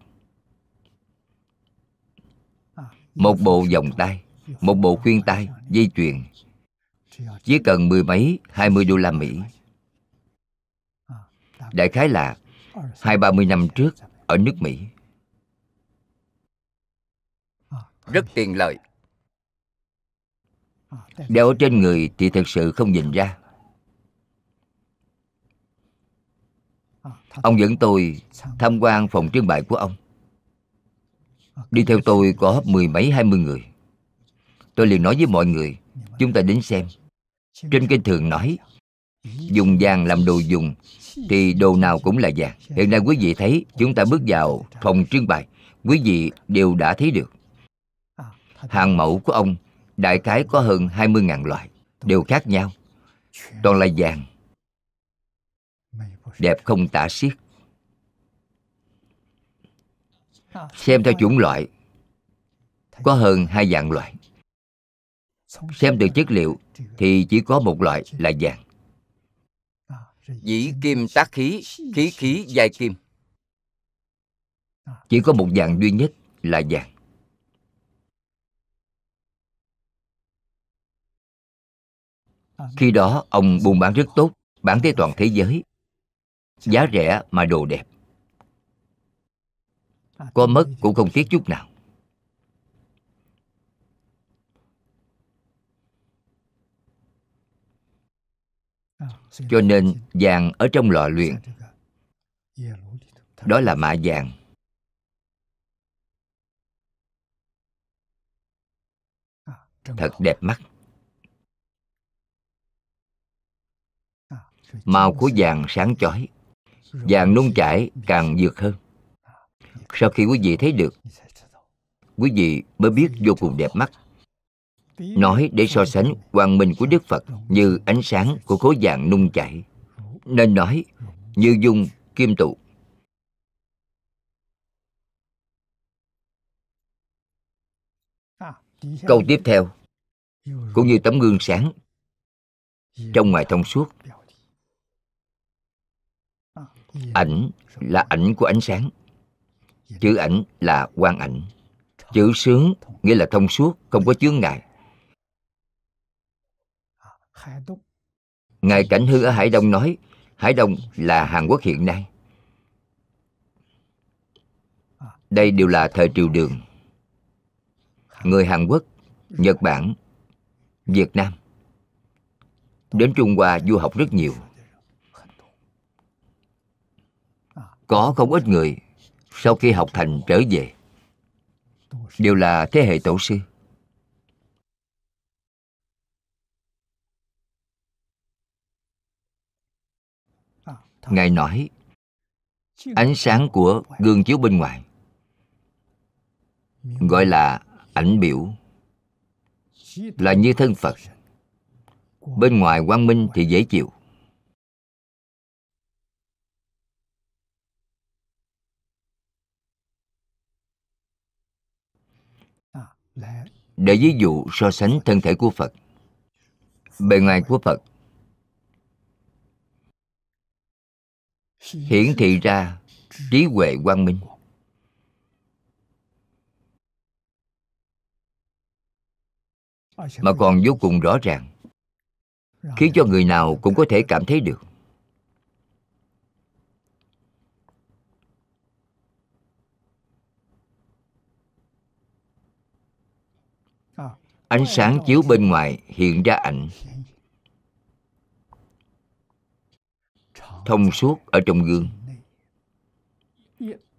Speaker 1: Một bộ vòng tay, một bộ khuyên tay dây chuyền. Chỉ cần mười mấy, hai mươi đô la mỹ. Đại khái là hai, ba mươi năm trước, ở nước mỹ. Rất tiền lợi. Đeo trên người thì thực sự không nhìn ra. Ông dẫn tôi tham quan phòng trưng bày của ông đi theo tôi có mười mấy, hai mươi người. Tôi liền nói với mọi người, chúng ta đến xem. Trên kinh thường nói, dùng vàng làm đồ dùng, thì đồ nào cũng là vàng. Hiện nay quý vị thấy, chúng ta bước vào phòng trưng bày, quý vị đều đã thấy được. Hàng mẫu của ông, đại khái có hơn 20.000 loại, đều khác nhau. Toàn là vàng. Đẹp không tả xiết. Ờ. xem theo chủng loại. Có hơn hai dạng loại. Xem từ chất liệu thì chỉ có một loại là vàng. Dĩ kim tác khí khí khí giai kim. Chỉ có một dạng duy nhất là vàng. Khi đó, ông buôn bán rất tốt, bán tới toàn thế giới. Giá rẻ mà đồ đẹp có mất cũng không tiếc chút nào. Cho nên vàng ở trong lò luyện. Đó là mạ vàng. Thật đẹp mắt. Màu của vàng sáng chói. Vàng nung chảy càng vượt hơn sau khi quý vị thấy được, quý vị mới biết vô cùng đẹp mắt. Nói để so sánh quang minh của đức phật như ánh sáng của khối vàng nung chảy, nên nói như dung kim tụ. Câu tiếp theo, cũng như tấm gương sáng trong ngoài thông suốt. Ảnh là ảnh của ánh sáng chữ ảnh là quan ảnh. Chữ sướng nghĩa là thông suốt, không có chướng ngại. Ngài cảnh hư ở hải đông nói, hải đông là hàn quốc hiện nay. Đây đều là thời triều đường. Người hàn quốc, nhật bản, việt nam đến trung hoa du học rất nhiều. Có không ít người sau khi học thành trở về. Đều là thế hệ tổ sư. Ngài nói, ánh sáng của gương chiếu bên ngoài gọi là ảnh biểu, là như thân phật. Bên ngoài quang minh thì dễ chịu. Để ví dụ so sánh thân thể của phật. Bề ngoài của phật. Hiển thị ra trí huệ quang minh. Mà còn vô cùng rõ ràng, khiến cho người nào cũng có thể cảm thấy được. Ánh sáng chiếu bên ngoài hiện ra ảnh. Thông suốt ở trong gương.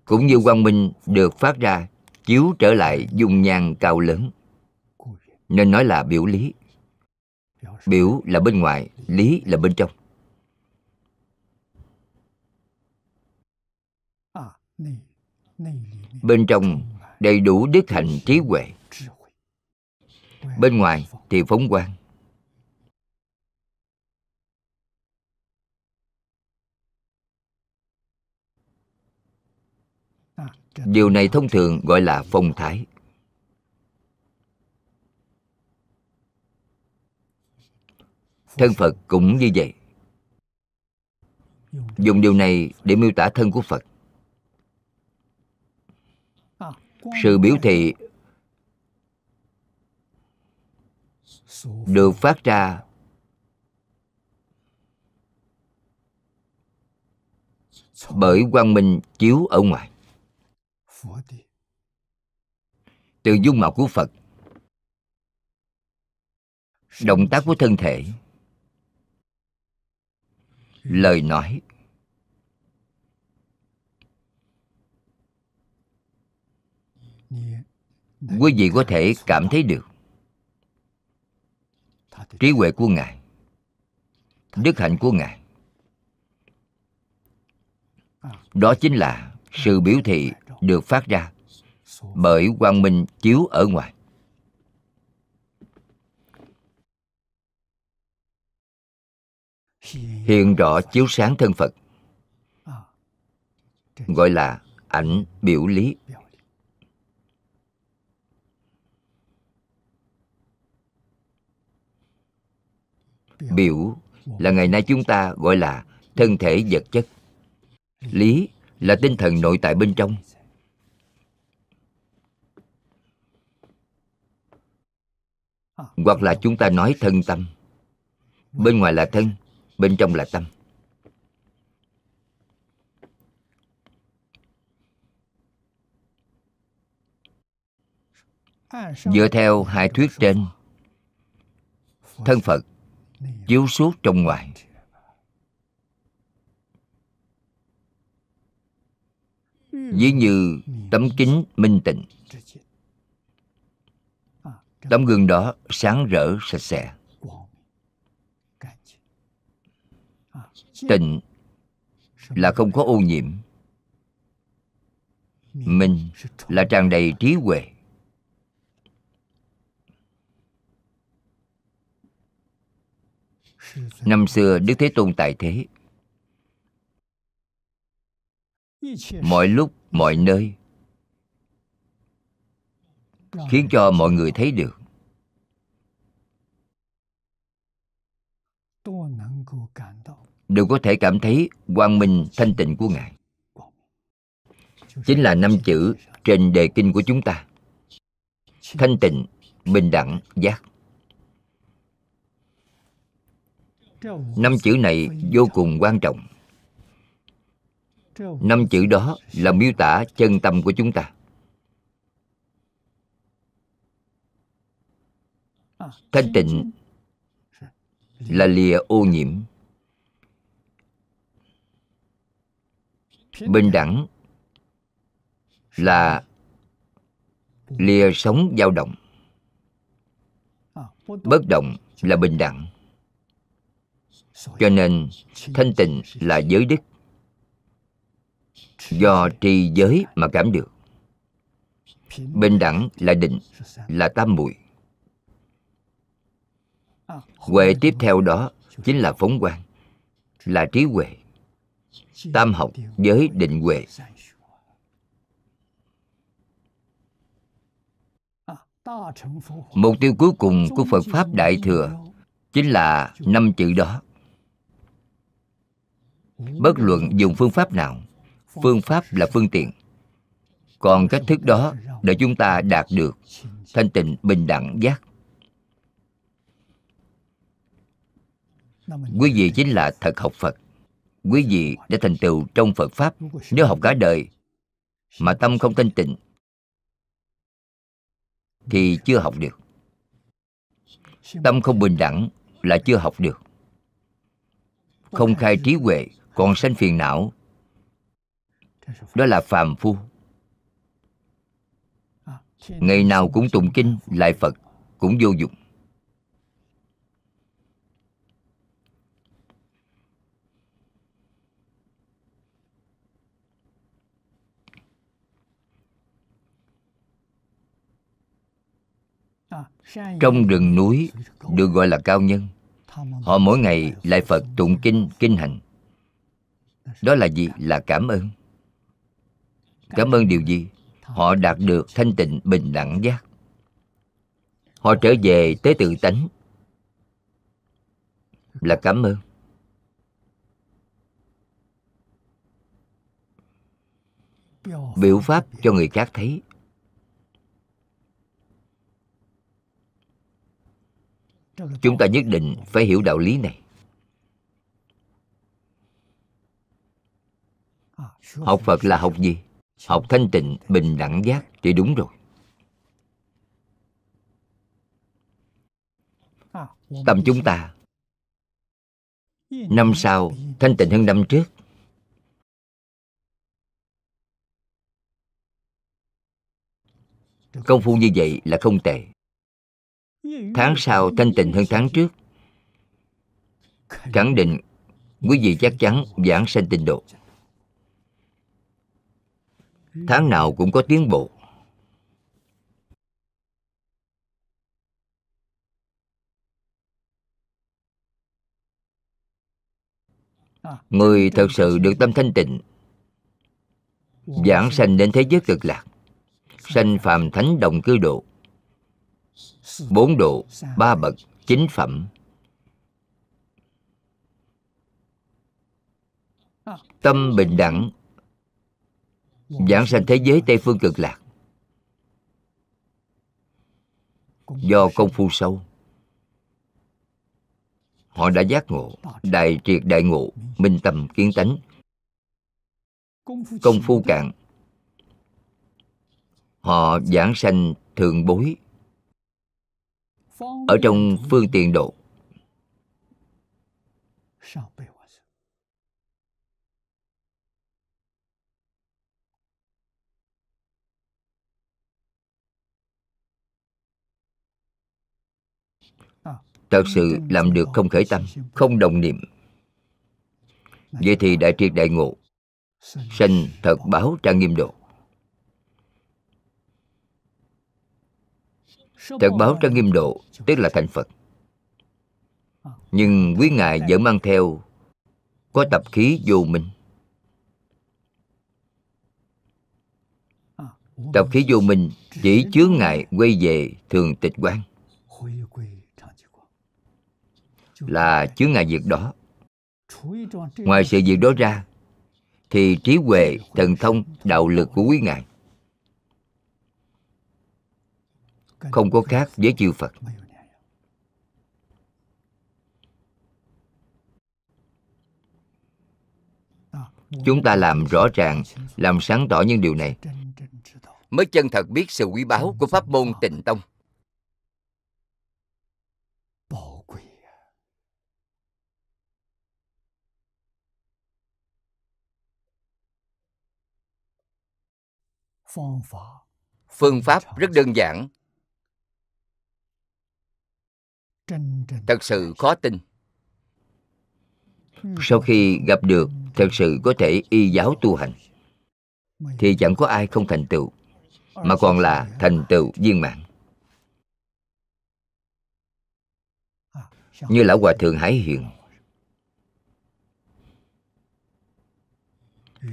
Speaker 1: Cũng như quang minh được phát ra chiếu trở lại dung nhan cao lớn. Nên nói là biểu lý. Biểu là bên ngoài lý là bên trong. Bên trong đầy đủ đức hạnh trí huệ bên ngoài thì phóng quang. Điều này thông thường gọi là phong thái. Thân phật cũng như vậy. Dùng điều này để miêu tả thân của phật. Sự biểu thị được phát ra. Bởi quang minh chiếu ở ngoài. Từ dung mạo của phật. Động tác của thân thể. lời nói. Quý vị có thể cảm thấy được trí huệ của ngài. Đức hạnh của ngài. Đó chính là sự biểu thị được phát ra bởi quang minh chiếu ở ngoài. Hiện rõ chiếu sáng thân phật gọi là ảnh biểu lý biểu là ngày nay chúng ta gọi là thân thể vật chất. Lý là tinh thần nội tại bên trong. Hoặc là chúng ta nói thân tâm. Bên ngoài là thân, bên trong là tâm. Dựa theo hai thuyết trên, thân phật chiếu suốt trong ngoài. Ví như tấm kính minh tịnh. Tấm gương đó sáng rỡ, sạch sẽ. Tịnh là không có ô nhiễm. Minh là tràn đầy trí huệ. Năm xưa đức thế tôn tại thế. Mọi lúc mọi nơi khiến cho mọi người thấy được. Đều có thể cảm thấy quang minh thanh tịnh của ngài. Chính là năm chữ trên đề kinh của chúng ta. Thanh tịnh bình đẳng giác năm chữ này vô cùng quan trọng. Năm chữ đó là miêu tả chân tâm của chúng ta. Thanh tịnh là lìa ô nhiễm. Bình đẳng là lìa sống dao động. Bất động là bình đẳng cho nên, thanh tịnh là giới đức. Do trì giới mà cảm được. Bình đẳng là định, là tam muội. Huệ tiếp theo đó chính là phóng quang, là trí huệ. Tam học giới định huệ. Mục tiêu cuối cùng của phật pháp đại thừa chính là năm chữ đó bất luận dùng phương pháp nào, phương pháp là phương tiện. Còn cách thức đó để chúng ta đạt được thanh tịnh, bình đẳng giác. Quý vị chính là thật học phật. Quý vị đã thành tựu trong phật pháp. Nếu học cả đời mà tâm không thanh tịnh, thì chưa học được. Tâm không bình đẳng là chưa học được. Không khai trí huệ còn sanh phiền não, đó là phàm phu. Ngày nào cũng tụng kinh, lại phật cũng vô dụng. Trong rừng núi được gọi là cao nhân, họ mỗi ngày lại phật tụng kinh kinh hành đó là gì? Là cảm ơn. Cảm ơn điều gì? Họ đạt được thanh tịnh, bình đẳng giác. Họ trở về tới tự tánh. Là cảm ơn. Biểu pháp cho người khác thấy. Chúng ta nhất định phải hiểu đạo lý này. Học phật là học gì? Học thanh tịnh, bình đẳng giác, thì đúng rồi. Tâm chúng ta. Năm sau, thanh tịnh hơn năm trước. Công phu như vậy là không tệ. Tháng sau thanh tịnh hơn tháng trước. Khẳng định, quý vị chắc chắn giảng sanh tịnh độ tháng nào cũng có tiến bộ. Người thật sự được tâm thanh tịnh, giảng sanh đến thế giới cực lạc, sanh phàm thánh đồng cư độ. Bốn độ, ba bậc chính phẩm. Tâm bình đẳng giảng sanh thế giới tây phương cực lạc. Do công phu sâu, họ đã giác ngộ, đại triệt đại ngộ, minh tâm kiến tánh. Công phu cạn họ giảng sanh thường bối. Ở trong phương tiện độ thật sự làm được không khởi tâm, không đồng niệm. Vậy thì đại triệt đại ngộ, sanh thật báo trang nghiêm độ. Thật báo trang nghiêm độ, tức là thành phật. Nhưng quý ngài vẫn mang theo, có tập khí vô minh. Tập khí vô minh chỉ chướng ngại quay về thường tịch quan là chướng ngại việc đó. Ngoài sự việc đó ra, thì trí huệ, thần thông, đạo lực của quý ngài không có khác với chư phật. Chúng ta làm rõ ràng, làm sáng tỏ những điều này. Mới chân thật biết sự quý báu của pháp môn tịnh tông. Phương pháp rất đơn giản. Thật sự khó tin. Sau khi gặp được thật sự có thể y giáo tu hành. thì chẳng có ai không thành tựu mà còn là thành tựu viên mãn. Như lão hòa thượng hải hiền.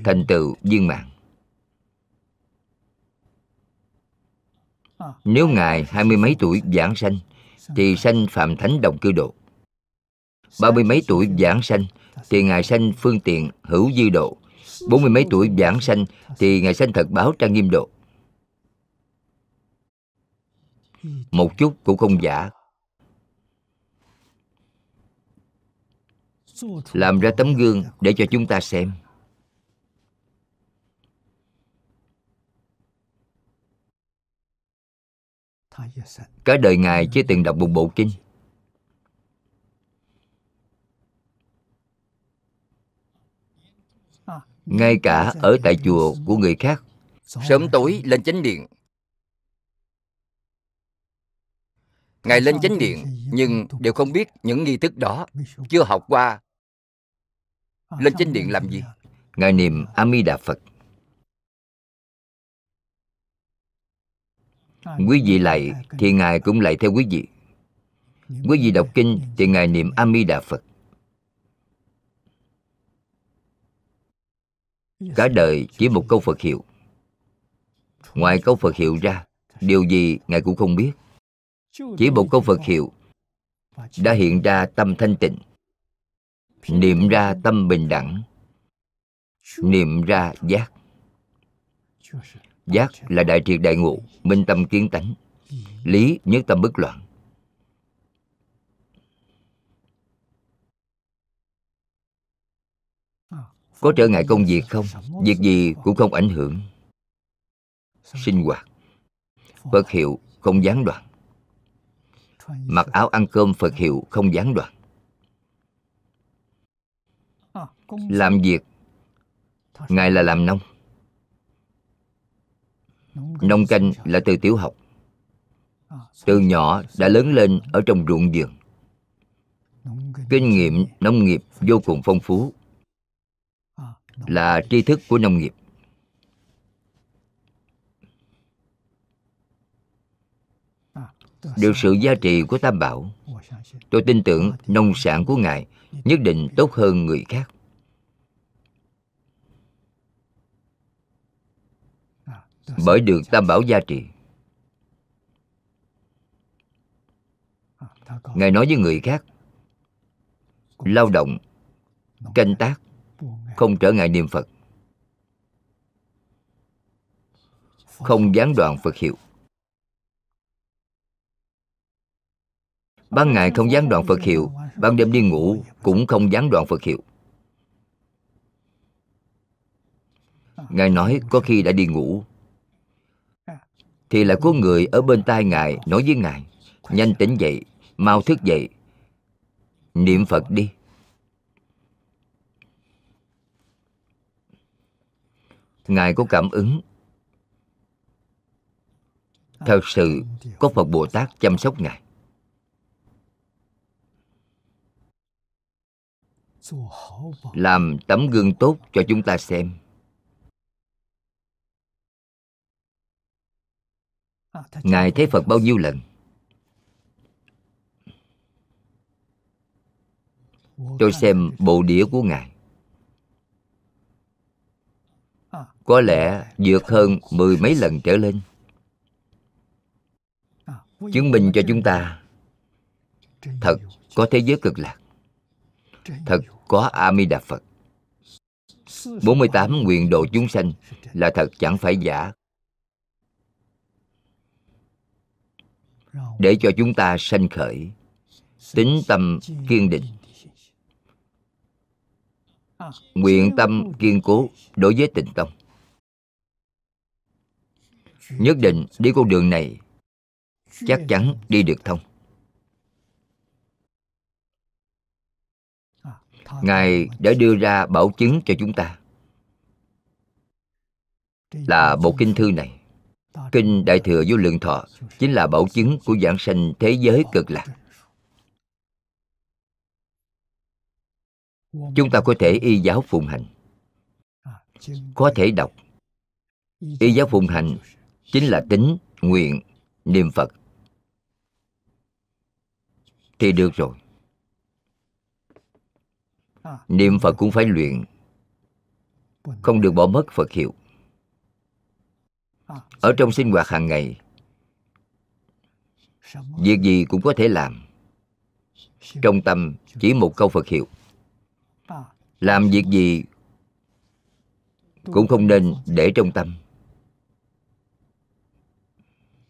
Speaker 1: thành tựu viên mãn nếu ngài hai mươi mấy tuổi giảng sanh thì sanh phạm thánh đồng cư độ. Ba mươi mấy tuổi giảng sanh thì ngài sanh phương tiện hữu dư độ. Bốn mươi mấy tuổi giảng sanh thì ngài sanh thật báo trang nghiêm độ. Một chút cũng không giả. Làm ra tấm gương để cho chúng ta xem cả đời ngài chưa từng đọc một bộ kinh. Ngay cả ở tại chùa của người khác, sớm tối lên chánh điện. Ngài lên chánh điện, nhưng đều không biết những nghi thức đó, chưa học qua. Lên chánh điện làm gì? Ngài niệm a di đà phật. Quý vị lại thì ngài cũng lại theo quý vị. Quý vị đọc kinh thì ngài niệm a di đà phật. Cả đời chỉ một câu phật hiệu. Ngoài câu phật hiệu ra, điều gì ngài cũng không biết. Chỉ một câu phật hiệu đã hiện ra tâm thanh tịnh, niệm ra tâm bình đẳng, niệm ra giác giác là đại triệt đại ngộ, minh tâm kiến tánh. Lý nhất tâm bất loạn. Có trở ngại công việc không? Việc gì cũng không ảnh hưởng. Sinh hoạt. Phật hiệu không gián đoạn. Mặc áo ăn cơm phật hiệu không gián đoạn. Làm việc, ngài là làm nông nông canh là từ tiểu học. Từ nhỏ đã lớn lên ở trong ruộng vườn. Kinh nghiệm nông nghiệp vô cùng phong phú. Là tri thức của nông nghiệp. Được sự gia trì của tam bảo, tôi tin tưởng nông sản của ngài nhất định tốt hơn người khác. Bởi được tam bảo gia trì. Ngài nói với người khác, lao động, canh tác, không trở ngại niệm phật. Không gián đoạn phật hiệu. Ban ngày không gián đoạn phật hiệu, ban đêm đi ngủ cũng không gián đoạn phật hiệu. Ngài nói có khi đã đi ngủ thì là có người ở bên tai ngài nói với ngài, nhanh tỉnh dậy, mau thức dậy, niệm phật đi. Ngài có cảm ứng. Thật sự có phật bồ tát chăm sóc ngài. Làm tấm gương tốt cho chúng ta xem. Ngài thấy phật bao nhiêu lần? Tôi xem bộ đĩa của ngài. Có lẽ vượt hơn mười mấy lần trở lên. Chứng minh cho chúng ta thật có thế giới cực lạc. Thật có a di đà phật 48 nguyện độ chúng sanh là thật chẳng phải giả để cho chúng ta sanh khởi. Tính tâm kiên định. Nguyện tâm kiên cố đối với tịnh tông. Nhất định đi con đường này, chắc chắn đi được thông. Ngài đã đưa ra bảo chứng cho chúng ta. Là bộ kinh thư này kinh đại thừa vô lượng thọ, chính là bảo chứng của giảng sanh thế giới cực lạc. Chúng ta có thể y giáo phụng hành. Có thể đọc. Y giáo phụng hành chính là tính, nguyện, niệm phật. Thì được rồi. Niệm phật cũng phải luyện. Không được bỏ mất phật hiệu ở trong sinh hoạt hàng ngày, việc gì cũng có thể làm. Trong tâm, chỉ một câu phật hiệu. Làm việc gì cũng không nên để trong tâm.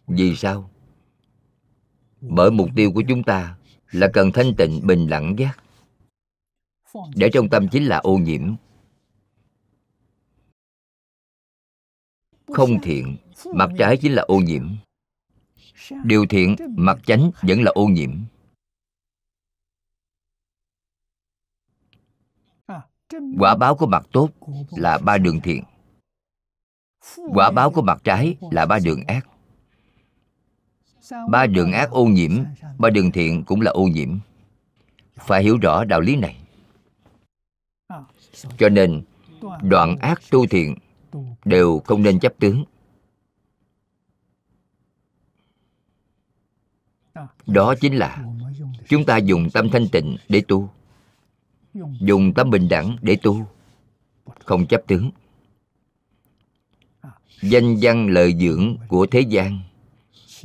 Speaker 1: Vì sao? Bởi mục tiêu của chúng ta là cần thanh tịnh, bình lặng giác. Để trong tâm chính là ô nhiễm. Không thiện, mặt trái chính là ô nhiễm. Điều thiện, mặt chánh vẫn là ô nhiễm. Quả báo của mặt tốt là ba đường thiện. Quả báo của mặt trái là ba đường ác. Ba đường ác ô nhiễm, ba đường thiện cũng là ô nhiễm. Phải hiểu rõ đạo lý này. Cho nên, đoạn ác tu thiện đều không nên chấp tướng. Đó chính là chúng ta dùng tâm thanh tịnh để tu, dùng tâm bình đẳng để tu, không chấp tướng. Danh văn lợi dưỡng của thế gian,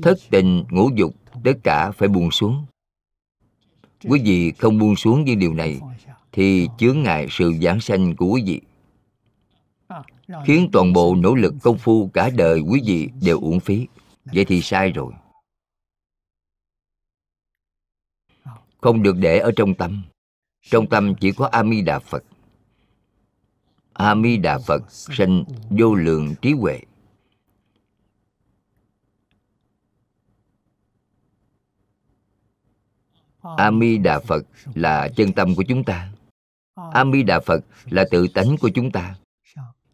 Speaker 1: thất tình ngũ dục, tất cả phải buông xuống. Quý vị không buông xuống những điều này, thì chướng ngại sự giảng sanh của quý vị khiến toàn bộ nỗ lực công phu cả đời quý vị đều uổng phí. Vậy thì sai rồi. Không được để ở trong tâm. Trong tâm chỉ có a di đà phật. A di đà phật sanh vô lượng trí huệ. A di đà phật là chân tâm của chúng ta. A di đà phật là tự tánh của chúng ta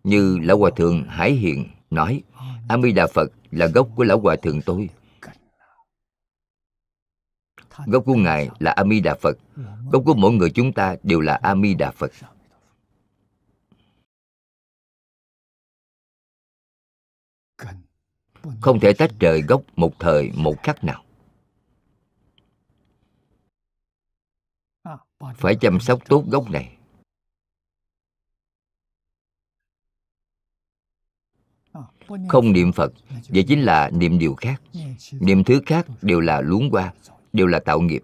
Speaker 1: như lão hòa thượng hải hiện nói a di đà phật là gốc của lão hòa thượng tôi. Gốc của ngài là a di đà phật gốc của mỗi người chúng ta đều là a di đà phật không thể tách rời gốc một thời, một khắc nào. Phải chăm sóc tốt gốc này. Không niệm phật vậy chính là niệm điều khác. Niệm thứ khác đều là luống qua đều là tạo nghiệp.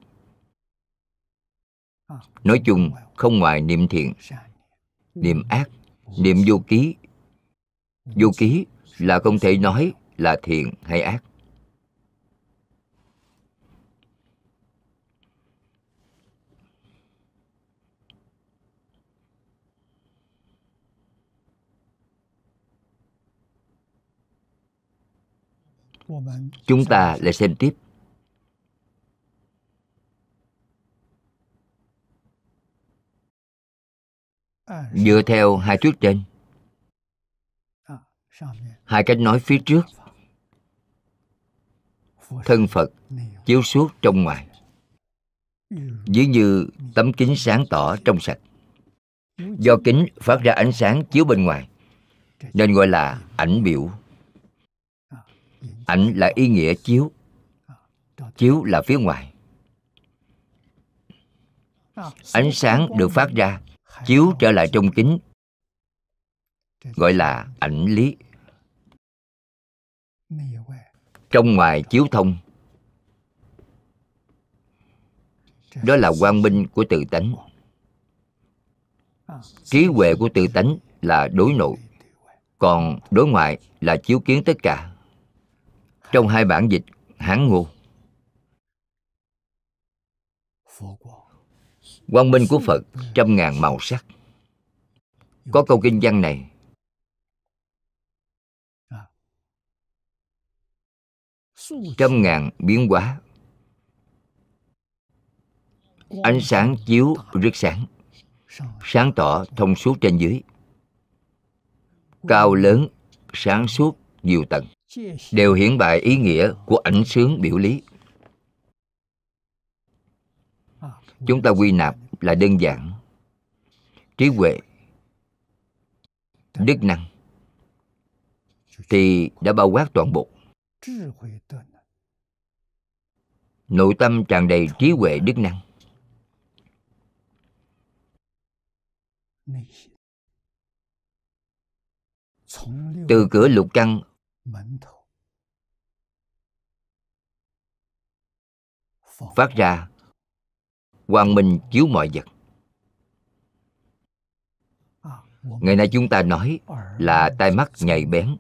Speaker 1: Nói chung không ngoài niệm thiện niệm ác niệm vô ký. Vô ký là không thể nói là thiện hay ác chúng ta lại xem tiếp. Dựa theo hai thuyết trên. Hai cách nói phía trước. Thân phật chiếu suốt trong ngoài. Dưới như tấm kính sáng tỏ trong sạch. Do kính phát ra ánh sáng chiếu bên ngoài nên gọi là ảnh biểu ảnh là ý nghĩa chiếu. Chiếu là phía ngoài. Ánh sáng được phát ra, chiếu trở lại trong kính, gọi là ảnh lý. Trong ngoài chiếu thông. Đó là quang minh của tự tánh. Trí huệ của tự tánh là đối nội, còn đối ngoại là chiếu kiến tất cả trong hai bản dịch hán ngô. Quang minh của phật trăm ngàn màu sắc. Có câu kinh văn này. Trăm ngàn biến hóa. Ánh sáng chiếu rất sáng. Sáng tỏ thông suốt trên dưới. Cao lớn sáng suốt nhiều tầng đều hiển bày ý nghĩa của ảnh sướng biểu lý. Chúng ta quy nạp là đơn giản. Trí huệ, đức năng, thì đã bao quát toàn bộ. Nội tâm tràn đầy trí huệ đức năng. Từ cửa lục căn phát ra. quang minh chiếu mọi vật. Ngày nay chúng ta nói là tai mắt nhạy bén.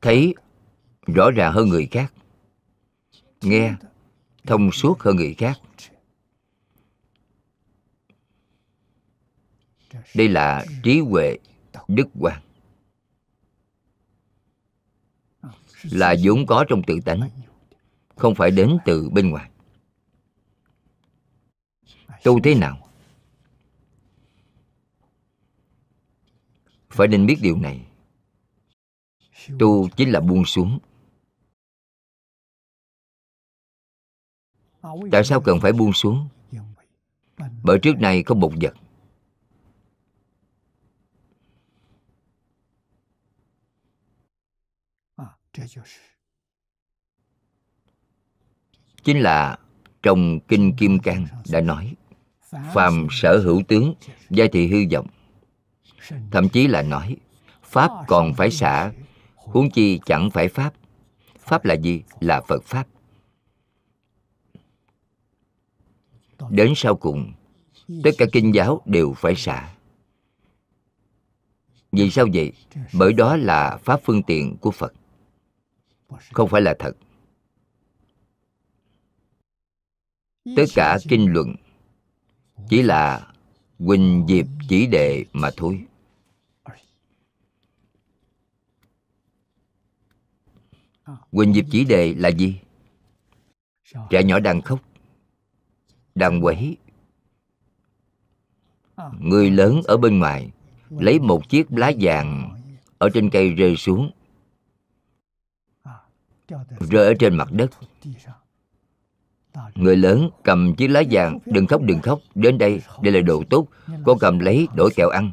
Speaker 1: Thấy rõ ràng hơn người khác. Nghe thông suốt hơn người khác đây là trí huệ đức quang là vốn có trong tự tánh, không phải đến từ bên ngoài. Tu thế nào? Phải nên biết điều này. Tu chính là buông xuống. Tại sao cần phải buông xuống? Bởi trước này có một vật. Chính là trong kinh kim cang đã nói, phàm sở hữu tướng giai thị hư vọng. Thậm chí là nói, pháp còn phải xả, huống chi chẳng phải pháp. Pháp là gì? Là phật pháp. Đến sau cùng, tất cả kinh giáo đều phải xả. Vì sao vậy? Bởi đó là pháp phương tiện của phật không phải là thật. Tất cả kinh luận chỉ là huỳnh diệp chỉ đệ mà thôi. Huỳnh diệp chỉ đề là gì? Trẻ nhỏ đang khóc đang quấy. Người lớn ở bên ngoài lấy một chiếc lá vàng ở trên cây rơi xuống rơi ở trên mặt đất. Người lớn cầm chiếc lá vàng, đừng khóc đừng khóc, đến đây đây là đồ tốt con cầm lấy, đổi kẹo ăn.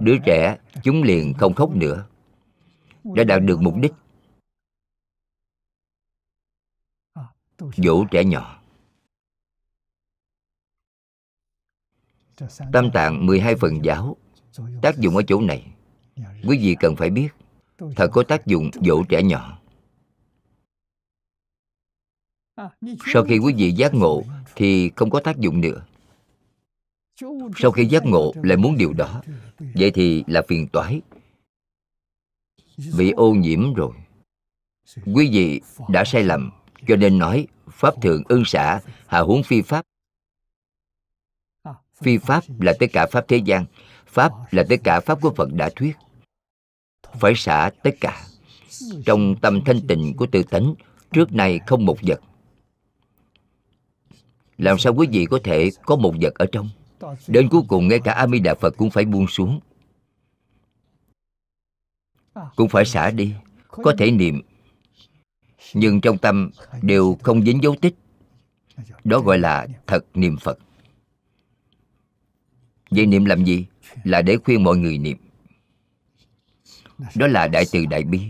Speaker 1: Đứa trẻ, chúng liền không khóc nữa. Đã đạt được mục đích. Dỗ trẻ nhỏ. Tam tạng 12 phần giáo. Tác dụng ở chỗ này. Quý vị cần phải biết, Thật có tác dụng dỗ trẻ nhỏ. Sau khi quý vị giác ngộ Thì không có tác dụng nữa. Sau khi giác ngộ lại muốn điều đó, Vậy thì là phiền toái. Bị ô nhiễm rồi. Quý vị đã sai lầm, Cho nên nói Pháp thượng ưng xả Hạ huống phi pháp. Phi pháp là tất cả pháp thế gian, Pháp là tất cả pháp của Phật đã thuyết. Phải xả tất cả. Trong tâm thanh tịnh của tự tánh, Trước nay không một vật. Làm sao quý vị có thể có một vật ở trong? Đến cuối cùng ngay cả A Di Đà Phật cũng phải buông xuống. Cũng phải xả đi. Có thể niệm. Nhưng trong tâm đều không dính dấu tích. Đó gọi là thật niệm Phật. Vậy niệm làm gì? Là để khuyên mọi người niệm. Đó là đại từ đại bi.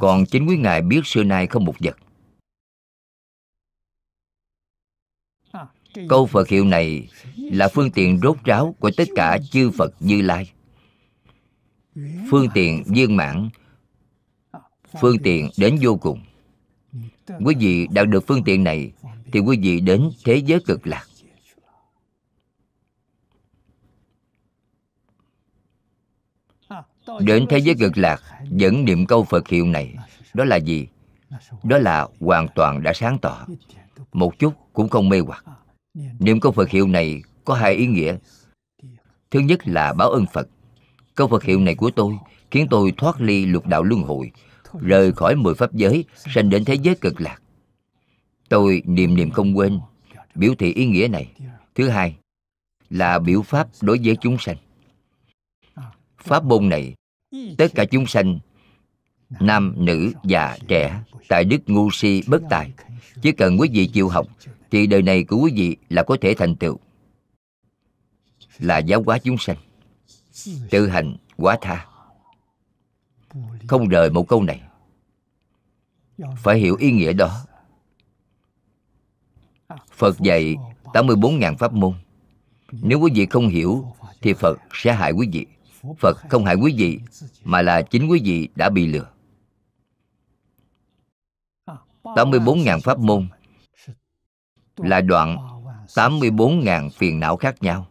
Speaker 1: Còn chính quý Ngài biết xưa nay không một vật. Câu Phật hiệu này là phương tiện rốt ráo của tất cả chư Phật Như Lai. Phương tiện viên mãn, Phương tiện đến vô cùng. Quý vị đạt được phương tiện này Thì quý vị đến thế giới cực lạc. Đến thế giới cực lạc Vẫn niệm câu Phật hiệu này, Đó là gì? Đó là hoàn toàn đã sáng tỏ. Một chút cũng không mê hoặc. Niệm câu Phật hiệu này có hai ý nghĩa. Thứ nhất là báo ơn Phật. Câu Phật hiệu này của tôi Khiến tôi thoát ly lục đạo luân hồi Rời khỏi mười pháp giới Sanh đến thế giới cực lạc. Tôi niệm niệm không quên Biểu thị ý nghĩa này. Thứ hai Là biểu pháp đối với chúng sanh. Pháp môn này Tất cả chúng sanh Nam, nữ, già, trẻ Tại đức ngu si bất tài Chỉ cần quý vị chịu học thì đời này của quý vị là có thể thành tựu. Là giáo hóa chúng sanh Tự hành, quá tha. Không rời một câu này. Phải hiểu ý nghĩa đó. Phật dạy 84.000 pháp môn. Nếu quý vị không hiểu Thì Phật sẽ hại quý vị. Phật không hại quý vị Mà là chính quý vị đã bị lừa. 84.000 pháp môn là đoạn 84.000 phiền não khác nhau.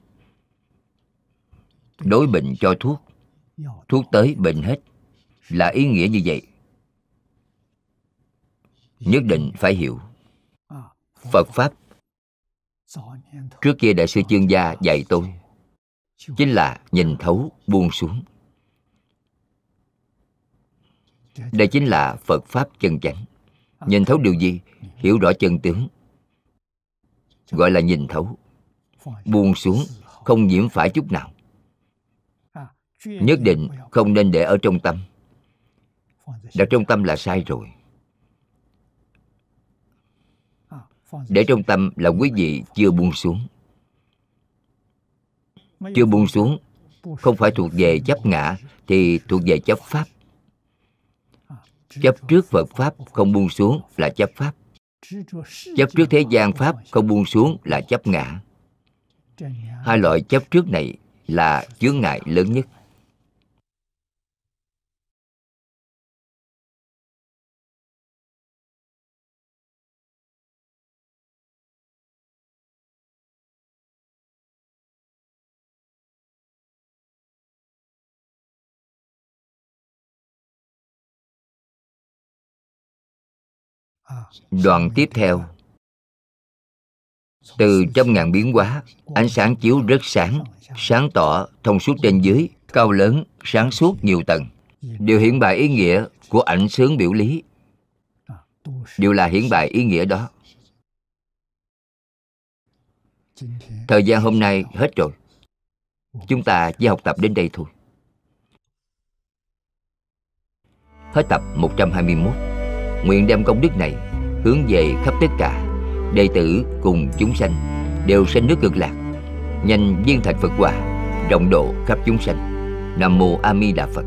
Speaker 1: Đối bệnh cho thuốc Thuốc tới bệnh hết, Là ý nghĩa như vậy. Nhất định phải hiểu. Phật Pháp, Trước kia Đại sư Chương Gia dạy tôi, chính là nhìn thấu, buông xuống. Đây chính là phật pháp chân chánh. Nhìn thấu điều gì, hiểu rõ chân tướng gọi là nhìn thấu. Buông xuống, không nhiễm phải chút nào. Nhất định không nên để ở trong tâm. Đặt trong tâm là sai rồi. Để trong tâm là quý vị chưa buông xuống. Chưa buông xuống, không phải thuộc về chấp ngã, thì thuộc về chấp pháp. Chấp trước phật pháp, không buông xuống là chấp pháp chấp trước thế gian pháp không buông xuống là chấp ngã. Hai loại chấp trước này là chướng ngại lớn nhất Đoạn tiếp theo. Từ trăm ngàn biến hóa Ánh sáng chiếu rất sáng Sáng tỏ, thông suốt trên dưới Cao lớn, sáng suốt nhiều tầng. Đều hiển bày ý nghĩa của ảnh sướng biểu lý. Đều là hiển bày ý nghĩa đó. Thời gian hôm nay hết rồi. Chúng ta chỉ học tập đến đây thôi. Hết tập 121 Nguyện đem công đức này Hướng về khắp tất cả. Đệ tử cùng chúng sanh Đều sanh nước cực lạc. Nhanh viên thành Phật quả Rộng độ khắp chúng sanh. Nam Mô A Di Đà Phật.